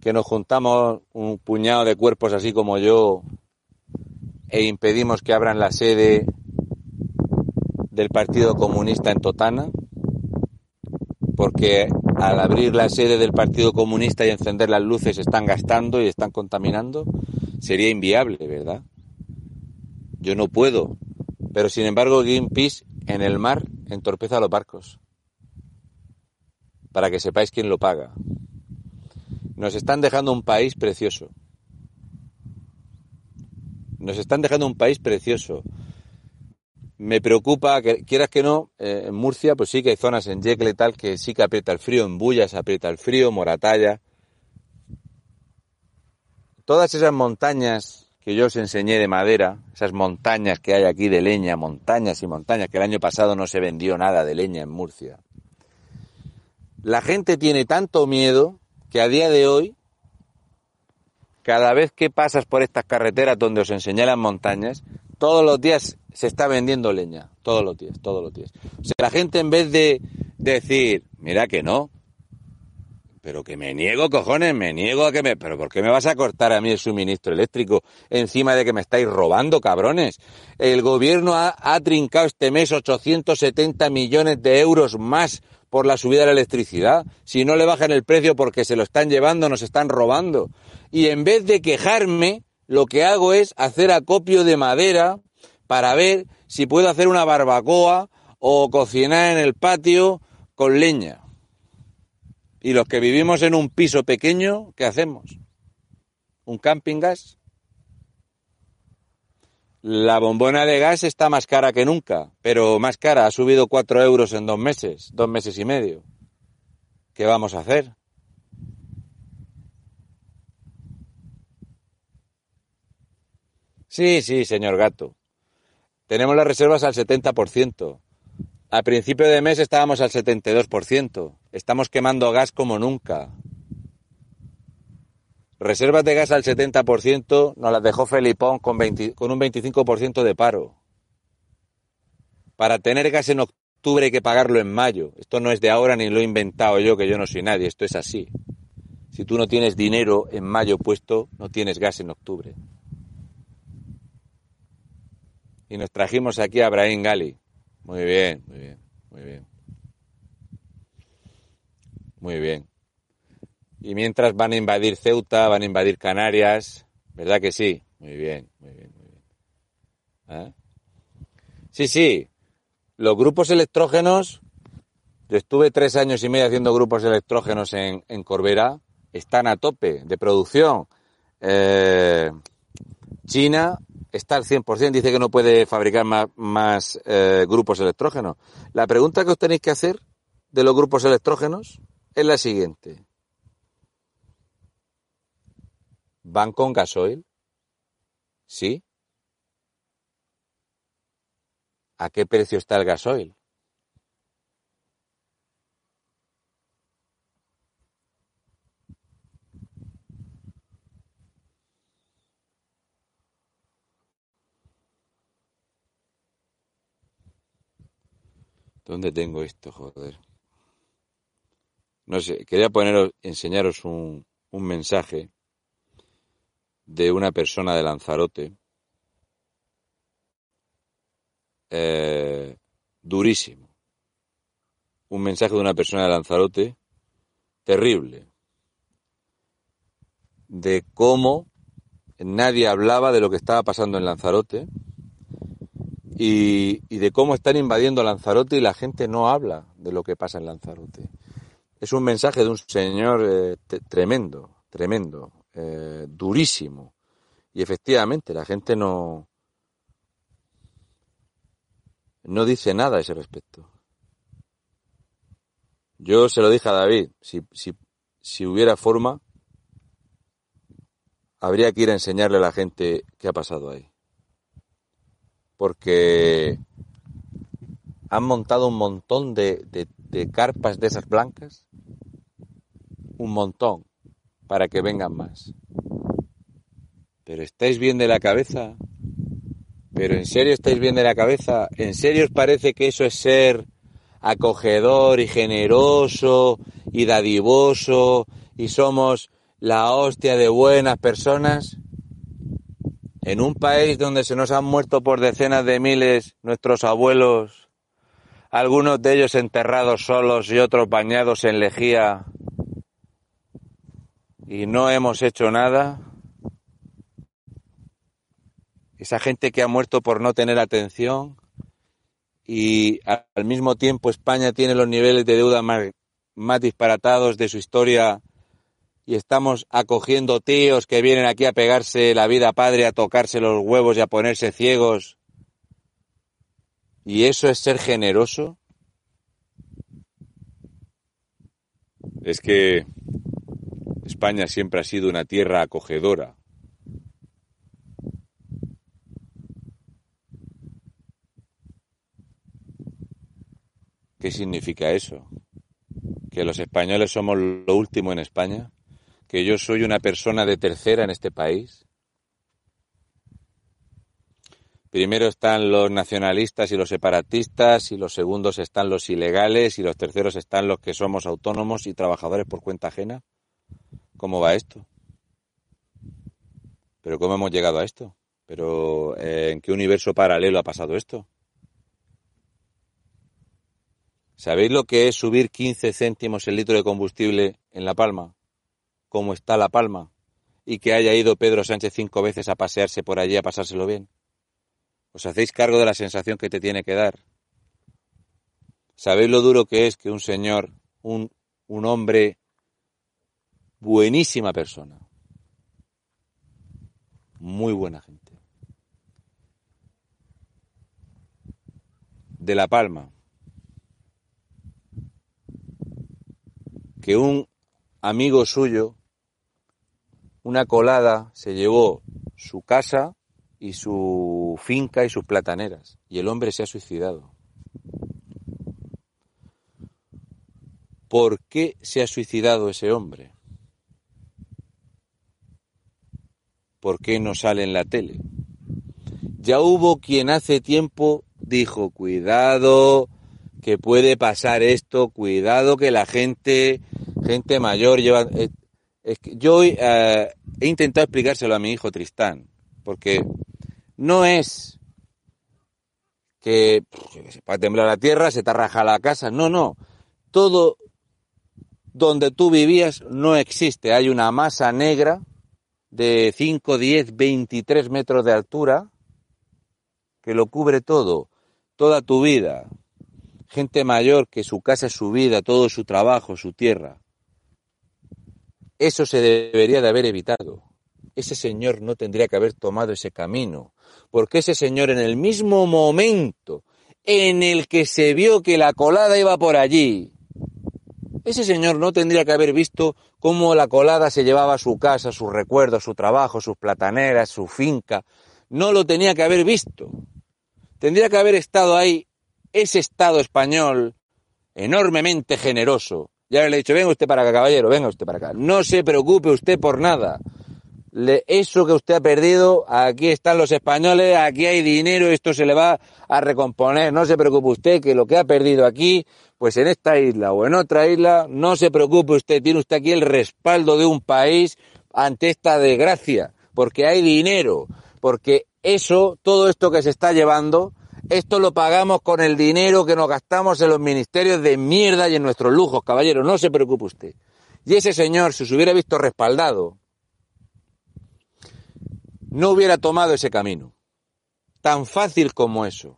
que nos juntamos un puñado de cuerpos así como yo e impedimos que abran la sede del Partido Comunista en Totana? Porque al abrir la sede del Partido Comunista y encender las luces están gastando y están contaminando, sería inviable, ¿verdad? Yo no puedo. Pero sin embargo, Greenpeace en el mar entorpece a los barcos. Para que sepáis quién lo paga. Nos están dejando un país precioso. Nos están dejando un país precioso. Me preocupa, que quieras que no, eh, en Murcia, pues sí que hay zonas en Yecle tal que sí que aprieta el frío, en Bullas aprieta el frío, Moratalla. Todas esas montañas que yo os enseñé de madera, esas montañas que hay aquí de leña, montañas y montañas, que el año pasado no se vendió nada de leña en Murcia. La gente tiene tanto miedo que a día de hoy, cada vez que pasas por estas carreteras donde os enseñé las montañas, todos los días se está vendiendo leña, todos los días, todos los días. O sea, la gente en vez de decir, mira que no, pero que me niego, cojones, me niego a que me... Pero ¿por qué me vas a cortar a mí el suministro eléctrico encima de que me estáis robando, cabrones? El gobierno ha, ha trincado este mes 870 millones de euros más por la subida de la electricidad. Si no le bajan el precio porque se lo están llevando, nos están robando. Y en vez de quejarme, lo que hago es hacer acopio de madera para ver si puedo hacer una barbacoa o cocinar en el patio con leña. Y los que vivimos en un piso pequeño, ¿qué hacemos? ¿Un camping gas? La bombona de gas está más cara que nunca, pero más cara, ha subido cuatro euros en dos meses, dos meses y medio. ¿Qué vamos a hacer? Sí, sí, señor gato. Tenemos las reservas al 70%. A principio de mes estábamos al 72%. Estamos quemando gas como nunca. Reservas de gas al 70% nos las dejó Felipón con, 20 con un 25% de paro. Para tener gas en octubre hay que pagarlo en mayo. Esto no es de ahora ni lo he inventado yo, que yo no soy nadie. Esto es así. Si tú no tienes dinero en mayo puesto, no tienes gas en octubre. Y nos trajimos aquí a Abraham Gali. Muy bien, muy bien, muy bien. Muy bien. Y mientras van a invadir Ceuta, van a invadir Canarias, ¿verdad que sí? Muy bien, muy bien, muy bien. ¿Eh? Sí, sí. Los grupos electrógenos, yo estuve tres años y medio haciendo grupos electrógenos en, en Corbera, están a tope de producción. Eh, China está al 100%, dice que no puede fabricar más, eh, grupos electrógenos. La pregunta que os tenéis que hacer de los grupos electrógenos es la siguiente. ¿Van con gasoil? ¿Sí? ¿A qué precio está el gasoil? ¿Dónde tengo esto, joder? No sé, quería poneros, enseñaros un, un mensaje de una persona de Lanzarote, eh, durísimo. Un mensaje de una persona de Lanzarote terrible, de cómo nadie hablaba de lo que estaba pasando en Lanzarote y, de cómo están invadiendo Lanzarote y la gente no habla de lo que pasa en Lanzarote. Es un mensaje de un señor eh, tremendo, tremendo, eh, durísimo. Y efectivamente, la gente no, no dice nada a ese respecto. Yo se lo dije a David, si, si, si hubiera forma, habría que ir a enseñarle a la gente qué ha pasado ahí. Porque han montado un montón de, de, carpas de esas blancas, un montón, para que vengan más. Pero estáis bien de la cabeza. Pero en serio estáis bien de la cabeza. ¿En serio os parece que eso es ser acogedor y generoso y dadivoso y somos la hostia de buenas personas? En un país donde se nos han muerto por decenas de miles nuestros abuelos, algunos de ellos enterrados solos y otros bañados en lejía, y no hemos hecho nada, esa gente que ha muerto por no tener atención y al mismo tiempo España tiene los niveles de deuda más, más disparatados de su historia y estamos acogiendo tíos que vienen aquí a pegarse la vida padre, a tocarse los huevos y a ponerse ciegos. ¿Y eso es ser generoso? Es que España siempre ha sido una tierra acogedora. ¿Qué significa eso? ¿Que los españoles somos lo último en España? ¿Que yo soy una persona de tercera en este país? Primero están los nacionalistas y los separatistas, y los segundos están los ilegales, y los terceros están los que somos autónomos y trabajadores por cuenta ajena. ¿Cómo va esto? ¿Pero cómo hemos llegado a esto? ¿Pero eh, en qué universo paralelo ha pasado esto? ¿Sabéis lo que es subir 15 céntimos el litro de combustible en La Palma? ¿Cómo está La Palma? Y que haya ido Pedro Sánchez cinco veces a pasearse por allí a pasárselo bien. ¿Os hacéis cargo de la sensación que te tiene que dar? ¿Sabéis lo duro que es que un señor, un, un hombre, buenísima persona, muy buena gente, de La Palma, que un amigo suyo, una colada, se llevó su casa y su finca y sus plataneras, y el hombre se ha suicidado. ¿Por qué se ha suicidado ese hombre? ¿por qué no sale en la tele? Ya hubo quien hace tiempo dijo, cuidado, que puede pasar esto, cuidado que la gente, gente mayor lleva... Es que yo eh, he intentado explicárselo a mi hijo Tristán, porque no es que se puede temblar la tierra, se te arraja la casa, no, no, todo donde tú vivías no existe, hay una masa negra de 5, 10, 23 metros de altura que lo cubre todo, toda tu vida, gente mayor que su casa es su vida, todo su trabajo, su tierra. Eso se debería de haber evitado. Ese señor no tendría que haber tomado ese camino, porque ese señor en el mismo momento en el que se vio que la colada iba por allí, ese señor no tendría que haber visto cómo la colada se llevaba a su casa, sus recuerdos, su trabajo, sus plataneras, su finca. No lo tenía que haber visto. Tendría que haber estado ahí ese Estado español enormemente generoso. Ya le he dicho, venga usted para acá, caballero, venga usted para acá. No se preocupe usted por nada. Eso que usted ha perdido, aquí están los españoles, aquí hay dinero, esto se le va a recomponer. No se preocupe usted que lo que ha perdido aquí, pues en esta isla o en otra isla, no se preocupe usted, tiene usted aquí el respaldo de un país ante esta desgracia, porque hay dinero, porque eso, todo esto que se está llevando, esto lo pagamos con el dinero que nos gastamos en los ministerios de mierda y en nuestros lujos, caballero, no se preocupe usted. Y ese señor, si se hubiera visto respaldado, no hubiera tomado ese camino. Tan fácil como eso.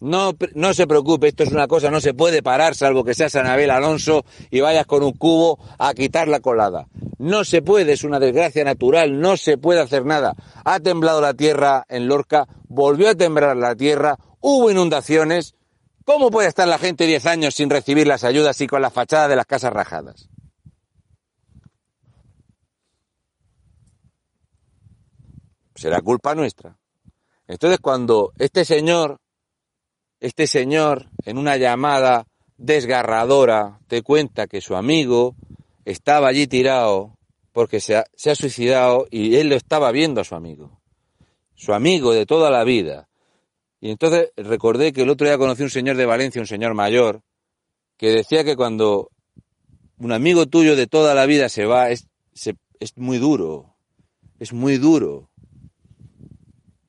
No, no se preocupe, esto es una cosa, no se puede parar, salvo que seas Anabel Alonso y vayas con un cubo a quitar la colada. No se puede, es una desgracia natural, no se puede hacer nada. Ha temblado la tierra en Lorca, volvió a temblar la tierra, hubo inundaciones. ¿Cómo puede estar la gente 10 años sin recibir las ayudas y con la fachada de las casas rajadas? Será culpa nuestra. Entonces cuando este señor este señor, en una llamada desgarradora, te cuenta que su amigo estaba allí tirado porque se ha, suicidado y él lo estaba viendo a su amigo. Su amigo de toda la vida. Y entonces recordé que el otro día conocí un señor de Valencia, un señor mayor, que decía que cuando un amigo tuyo de toda la vida se va, es, es muy duro. Es muy duro.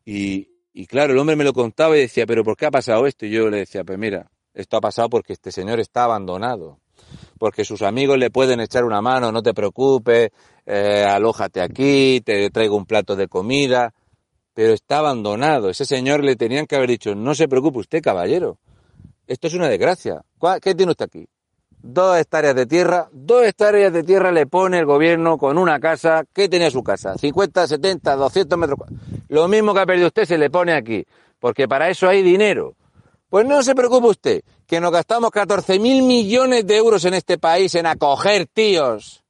Y, y claro, el hombre me lo contaba y decía, pero ¿por qué ha pasado esto? Y yo le decía, pues mira, esto ha pasado porque este señor está abandonado, porque sus amigos le pueden echar una mano, no te preocupes, eh, alójate aquí, te traigo un plato de comida, pero está abandonado. Ese señor le tenían que haber dicho, no se preocupe usted, caballero, esto es una desgracia. ¿Qué tiene usted aquí? dos hectáreas de tierra, dos hectáreas de tierra le pone el gobierno con una casa, ¿qué tenía su casa? 50, 70, 200 metros Lo mismo que ha perdido usted se le pone aquí, porque para eso hay dinero. Pues no se preocupe usted, que nos gastamos 14 mil millones de euros en este país en acoger tíos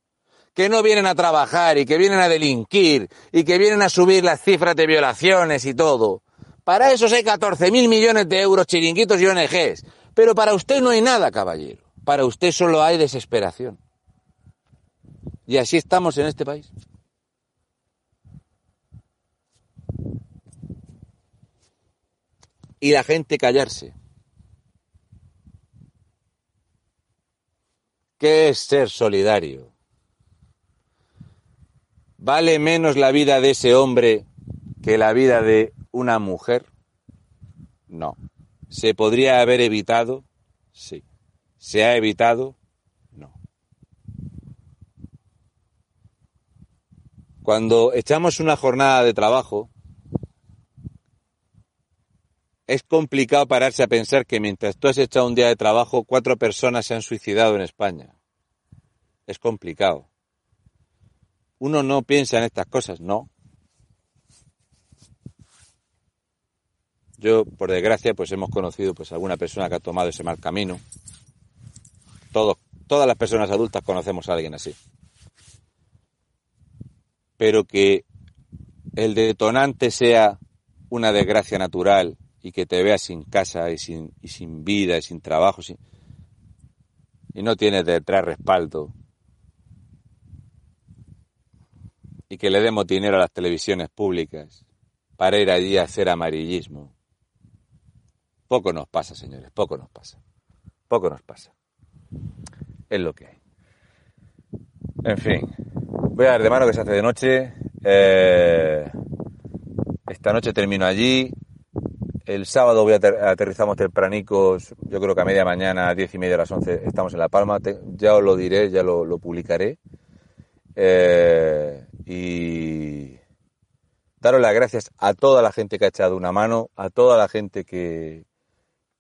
que no vienen a trabajar y que vienen a delinquir y que vienen a subir las cifras de violaciones y todo. Para eso hay 14 mil millones de euros chiringuitos y ONGs. Pero para usted no hay nada, caballero. Para usted solo hay desesperación. Y así estamos en este país. Y la gente callarse. ¿Qué es ser solidario? ¿Vale menos la vida de ese hombre que la vida de una mujer? No. ¿Se podría haber evitado? Sí. ¿Se ha evitado? No. Cuando echamos una jornada de trabajo, es complicado pararse a pensar que mientras tú has echado un día de trabajo, cuatro personas se han suicidado en España. Es complicado. Uno no piensa en estas cosas, no. Yo, por desgracia, pues hemos conocido pues alguna persona que ha tomado ese mal camino todas las personas adultas conocemos a alguien así. Pero que el detonante sea una desgracia natural y que te veas sin casa y sin, y sin vida y sin trabajo y no tienes detrás respaldo. Y que le demos dinero a las televisiones públicas para ir allí a hacer amarillismo. Poco nos pasa, señores, poco nos pasa. Poco nos pasa. Es lo que hay. En fin, voy a dar de mano que se hace de noche. Eh, esta noche termino allí. El sábado voy a ater aterrizamos tempranicos, yo creo que a media mañana, a diez y media, a las once, estamos en La Palma. Ya os lo diré, ya lo, lo publicaré. Eh, y daros las gracias a toda la gente que ha echado una mano, a toda la gente que,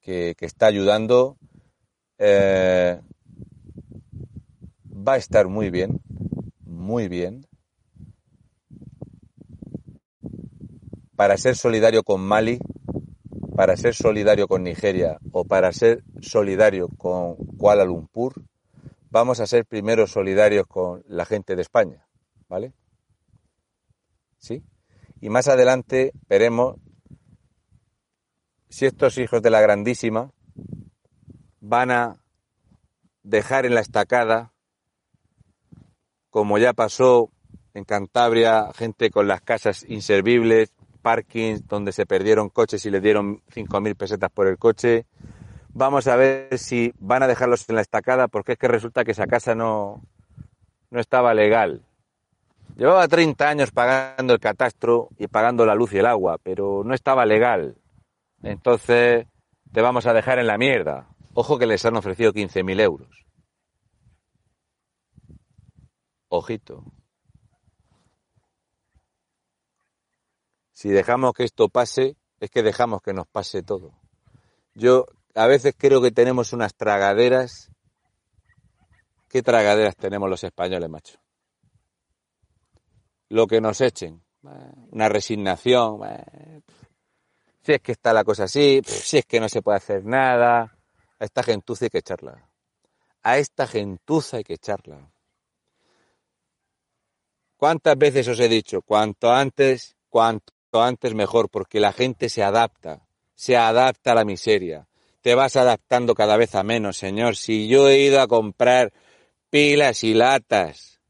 que, está ayudando. Eh, va a estar muy bien, muy bien. Para ser solidario con Mali, para ser solidario con Nigeria o para ser solidario con Kuala Lumpur, vamos a ser primero solidarios con la gente de España, ¿vale? ¿Sí? Y más adelante veremos si estos hijos de la grandísima van a dejar en la estacada, como ya pasó en Cantabria, gente con las casas inservibles, parkings donde se perdieron coches y le dieron 5.000 pesetas por el coche. Vamos a ver si van a dejarlos en la estacada porque es que resulta que esa casa no, no estaba legal. Llevaba 30 años pagando el catastro y pagando la luz y el agua, pero no estaba legal. Entonces te vamos a dejar en la mierda. Ojo que les han ofrecido 15.000 euros. Ojito. Si dejamos que esto pase, es que dejamos que nos pase todo. Yo a veces creo que tenemos unas tragaderas. ¿Qué tragaderas tenemos los españoles, macho? Lo que nos echen. Una resignación. Si es que está la cosa así, si es que no se puede hacer nada. A esta gentuza hay que echarla. A esta gentuza hay que echarla. ¿Cuántas veces os he dicho? Cuanto antes, cuanto antes mejor, porque la gente se adapta, se adapta a la miseria. Te vas adaptando cada vez a menos, señor. Si yo he ido a comprar pilas y latas,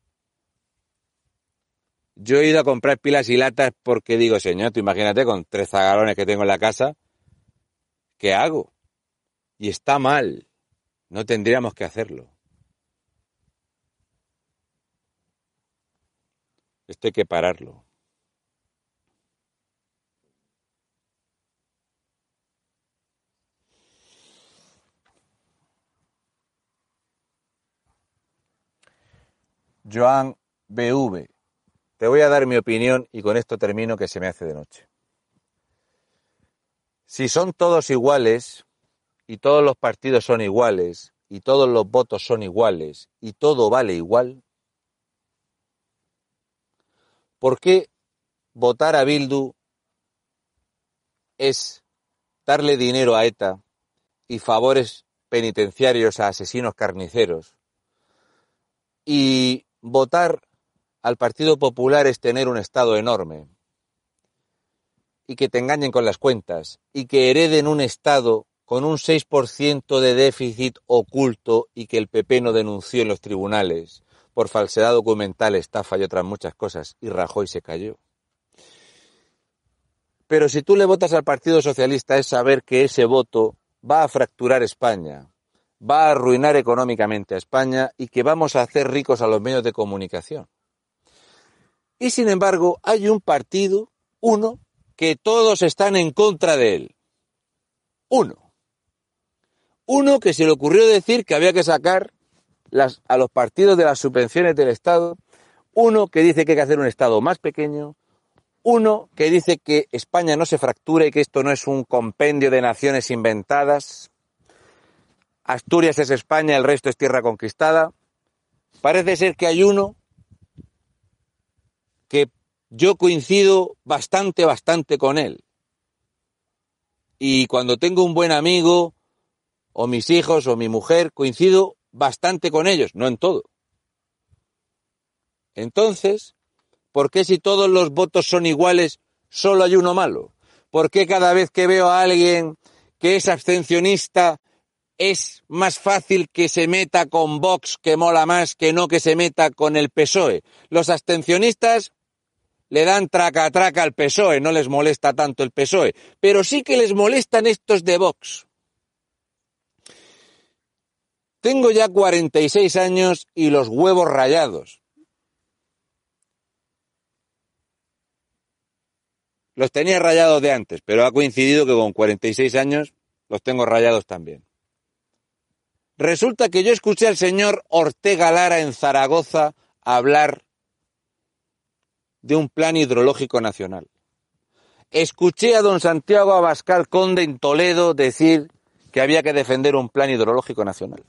yo he ido a comprar pilas y latas porque digo, señor, tú imagínate con tres zagalones que tengo en la casa, ¿qué hago? Y está mal. No tendríamos que hacerlo. Esto hay que pararlo. Joan BV. Te voy a dar mi opinión y con esto termino que se me hace de noche. Si son todos iguales y todos los partidos son iguales y todos los votos son iguales y todo vale igual, ¿por qué votar a Bildu es darle dinero a ETA y favores penitenciarios a asesinos carniceros y votar al Partido Popular es tener un Estado enorme y que te engañen con las cuentas y que hereden un Estado con un 6% de déficit oculto y que el PP no denunció en los tribunales por falsedad documental, estafa y otras muchas cosas y Rajoy se cayó. Pero si tú le votas al Partido Socialista es saber que ese voto va a fracturar España, va a arruinar económicamente a España y que vamos a hacer ricos a los medios de comunicación. Y sin embargo, hay un partido, uno, que todos están en contra de él. Uno. Uno que se le ocurrió decir que había que sacar a los partidos de las subvenciones del Estado. Uno que dice que hay que hacer un Estado más pequeño. Uno que dice que España no se fractura y que esto no es un compendio de naciones inventadas. Asturias es España, el resto es tierra conquistada. Parece ser que hay uno que yo coincido bastante, bastante con él. Y cuando tengo un buen amigo, o mis hijos, o mi mujer, coincido bastante con ellos, no en todo. Entonces, ¿por qué si todos los votos son iguales, solo hay uno malo? ¿Por qué cada vez que veo a alguien que es abstencionista es más fácil que se meta con Vox, que mola más, que no que se meta con el PSOE. Los abstencionistas le dan traca traca al PSOE, no les molesta tanto el PSOE, pero sí que les molestan estos de Vox. Tengo ya 46 años y los huevos rayados. Los tenía rayados de antes, pero ha coincidido que con 46 años los tengo rayados también. Resulta que yo escuché al señor Ortega Lara en Zaragoza hablar de un plan hidrológico nacional. Escuché a don Santiago Abascal Conde en Toledo decir que había que defender un plan hidrológico nacional.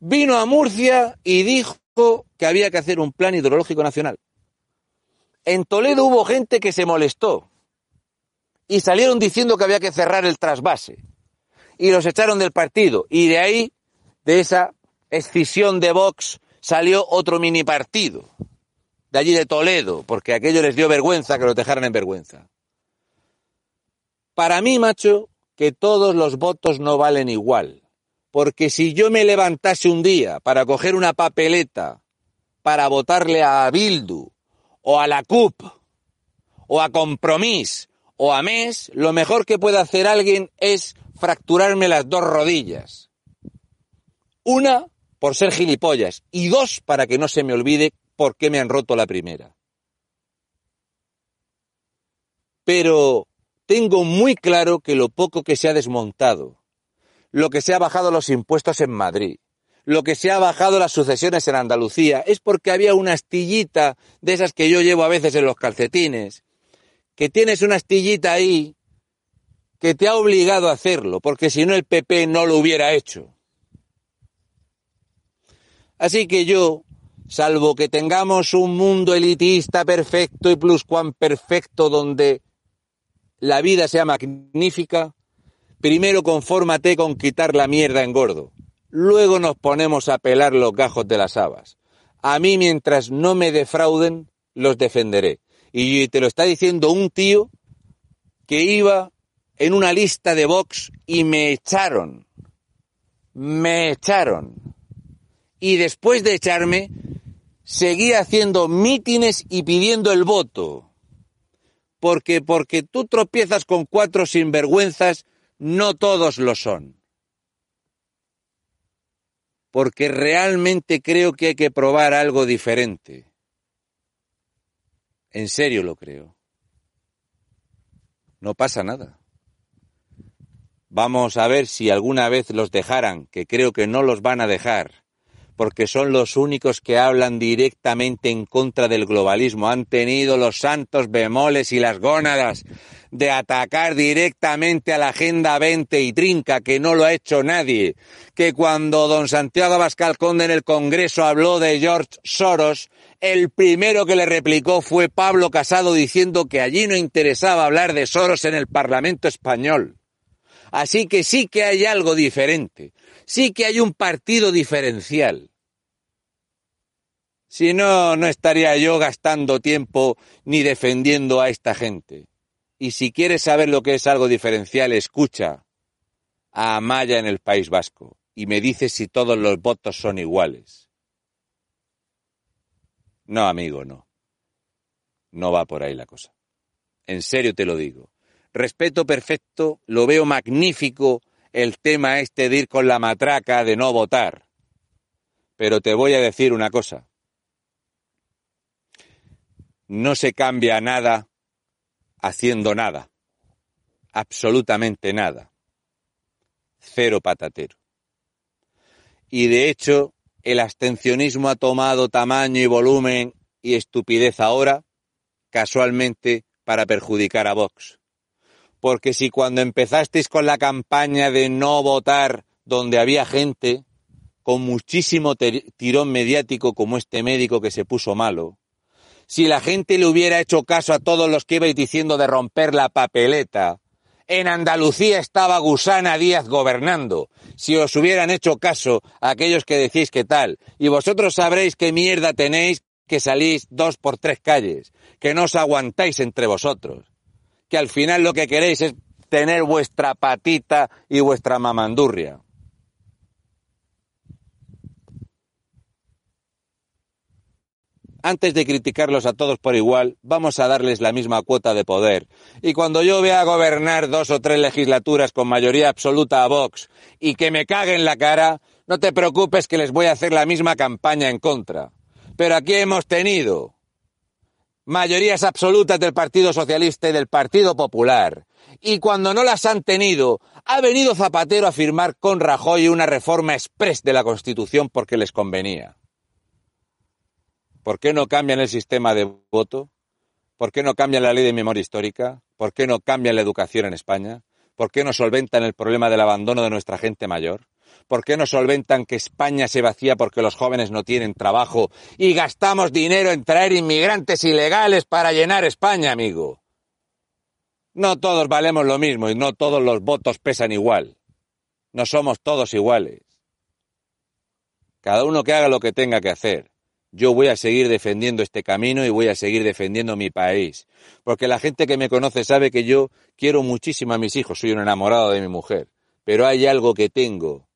Vino a Murcia y dijo que había que hacer un plan hidrológico nacional. En Toledo hubo gente que se molestó y salieron diciendo que había que cerrar el trasvase y los echaron del partido y de ahí, de esa escisión de Vox, salió otro mini partido de allí de Toledo, porque aquello les dio vergüenza que los dejaran en vergüenza. Para mí, macho, que todos los votos no valen igual. Porque si yo me levantase un día para coger una papeleta para votarle a Bildu, o a la CUP, o a Compromís, o a MES, lo mejor que puede hacer alguien es fracturarme las dos rodillas. Una, por ser gilipollas, y dos, para que no se me olvide por qué me han roto la primera. Pero tengo muy claro que lo poco que se ha desmontado, lo que se ha bajado los impuestos en Madrid, lo que se ha bajado las sucesiones en Andalucía, es porque había una astillita de esas que yo llevo a veces en los calcetines, que tienes una astillita ahí que te ha obligado a hacerlo, porque si no el PP no lo hubiera hecho. Así que yo salvo que tengamos un mundo elitista perfecto y perfecto donde la vida sea magnífica, primero confórmate con quitar la mierda en gordo. Luego nos ponemos a pelar los gajos de las habas. A mí mientras no me defrauden, los defenderé. Y te lo está diciendo un tío que iba en una lista de Vox y me echaron. Me echaron. Y después de echarme, seguía haciendo mítines y pidiendo el voto. Porque porque tú tropiezas con cuatro sinvergüenzas, no todos lo son. Porque realmente creo que hay que probar algo diferente. En serio lo creo. No pasa nada. Vamos a ver si alguna vez los dejaran, que creo que no los van a dejar porque son los únicos que hablan directamente en contra del globalismo. Han tenido los santos bemoles y las gónadas de atacar directamente a la Agenda 20 y Trinca, que no lo ha hecho nadie. Que cuando don Santiago Abascal Conde en el Congreso habló de George Soros, el primero que le replicó fue Pablo Casado diciendo que allí no interesaba hablar de Soros en el Parlamento español. Así que sí que hay algo diferente sí que hay un partido diferencial. Si no, no estaría yo gastando tiempo ni defendiendo a esta gente. Y si quieres saber lo que es algo diferencial, escucha a Amaya en el País Vasco y me dices si todos los votos son iguales. No, amigo, no. No va por ahí la cosa. En serio te lo digo. Respeto perfecto, lo veo magnífico el tema este de ir con la matraca de no votar. Pero te voy a decir una cosa. No se cambia nada haciendo nada. Absolutamente nada. Cero patatero. Y de hecho, el abstencionismo ha tomado tamaño y volumen y estupidez ahora, casualmente, para perjudicar a Vox porque si cuando empezasteis con la campaña de no votar, donde había gente con muchísimo tirón mediático como este médico que se puso malo, si la gente le hubiera hecho caso a todos los que ibais diciendo de romper la papeleta, en Andalucía estaba Gusana Díaz gobernando. Si os hubieran hecho caso a aquellos que decís que tal, y vosotros sabréis qué mierda tenéis que salís dos por tres calles, que no os aguantáis entre vosotros que al final lo que queréis es tener vuestra patita y vuestra mamandurria. antes de criticarlos a todos por igual, vamos a darles la misma cuota de poder. Y cuando yo vea gobernar dos o tres legislaturas con mayoría absoluta a Vox y que me caguen la cara, no te preocupes que les voy a hacer la misma campaña en contra. Pero aquí hemos tenido mayorías absolutas del Partido Socialista y del Partido Popular. Y cuando no las han tenido, ha venido Zapatero a firmar con Rajoy una reforma express de la Constitución porque les convenía. ¿Por qué no cambian el sistema de voto? ¿Por qué no cambian la ley de memoria histórica? ¿Por qué no cambian la educación en España? ¿Por qué no solventan el problema del abandono de nuestra gente mayor? ¿Por qué no solventan que España se vacía porque los jóvenes no tienen trabajo y gastamos dinero en traer inmigrantes ilegales para llenar España, amigo? No todos valemos lo mismo y no todos los votos pesan igual. No somos todos iguales. Cada uno que haga lo que tenga que hacer yo voy a seguir defendiendo este camino y voy a seguir defendiendo mi país. Porque la gente que me conoce sabe que yo quiero muchísimo a mis hijos, soy un enamorado de mi mujer. Pero hay algo que tengo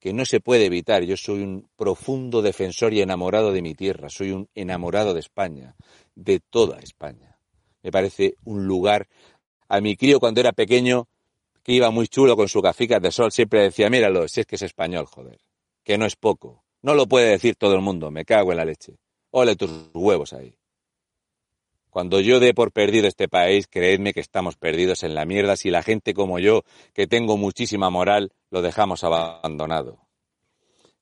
que no se puede evitar. Yo soy un profundo defensor y enamorado de mi tierra, soy un enamorado de España, de toda España. Me parece un lugar. A mi crío cuando era pequeño, que iba muy chulo con su gaficas de sol, siempre decía, míralo, si es que es español, joder, que no es poco. No lo puede decir todo el mundo, me cago en la leche. Ole tus huevos ahí. Cuando yo dé por perdido este país, creedme que estamos perdidos en la mierda si la gente como yo, que tengo muchísima moral, lo dejamos abandonado.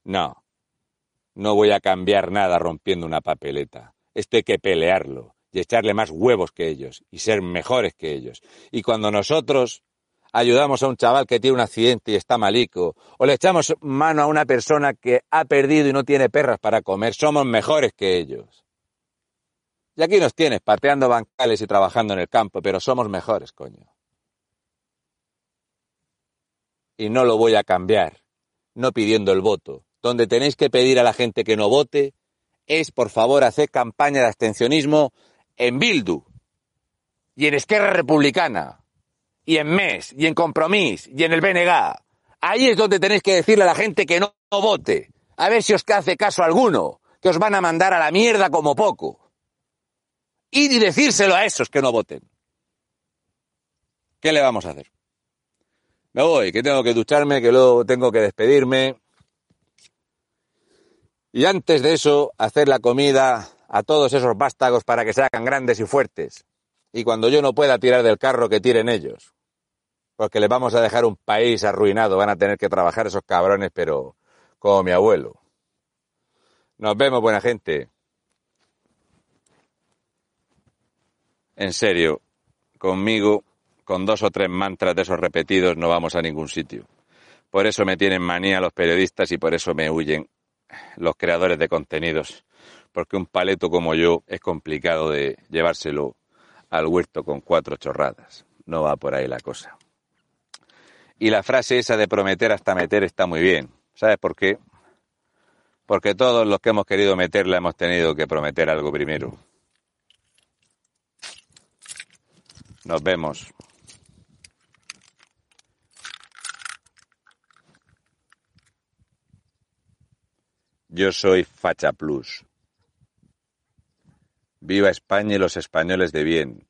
No, no voy a cambiar nada rompiendo una papeleta. Esto hay que pelearlo y echarle más huevos que ellos y ser mejores que ellos. Y cuando nosotros ayudamos a un chaval que tiene un accidente y está malico, o le echamos mano a una persona que ha perdido y no tiene perras para comer, somos mejores que ellos. Y aquí nos tienes pateando bancales y trabajando en el campo, pero somos mejores, coño. Y no lo voy a cambiar, no pidiendo el voto. Donde tenéis que pedir a la gente que no vote es, por favor, hacer campaña de abstencionismo en Bildu y en Esquerra Republicana y en MES, y en Compromís, y en el BNG. Ahí es donde tenéis que decirle a la gente que no, vote. A ver si os hace caso alguno, que os van a mandar a la mierda como poco. Y decírselo a esos que no voten. ¿Qué le vamos a hacer? Me voy, que tengo que ducharme, que luego tengo que despedirme. Y antes de eso, hacer la comida a todos esos vástagos para que se hagan grandes y fuertes. Y cuando yo no pueda tirar del carro, que tiren ellos porque les vamos a dejar un país arruinado, van a tener que trabajar esos cabrones, pero como mi abuelo. Nos vemos, buena gente. En serio, conmigo, con dos o tres mantras de esos repetidos, no vamos a ningún sitio. Por eso me tienen manía los periodistas y por eso me huyen los creadores de contenidos. Porque un paleto como yo es complicado de llevárselo al huerto con cuatro chorradas. No va por ahí la cosa. Y la frase esa de prometer hasta meter está muy bien. ¿Sabes por qué? Porque todos los que hemos querido meterla hemos tenido que prometer algo primero. Nos vemos. Yo soy Facha Plus. Viva España y los españoles de bien,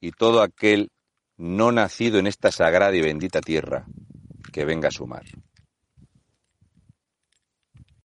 y todo aquel no nacido en esta sagrada y bendita tierra, que venga a sumar.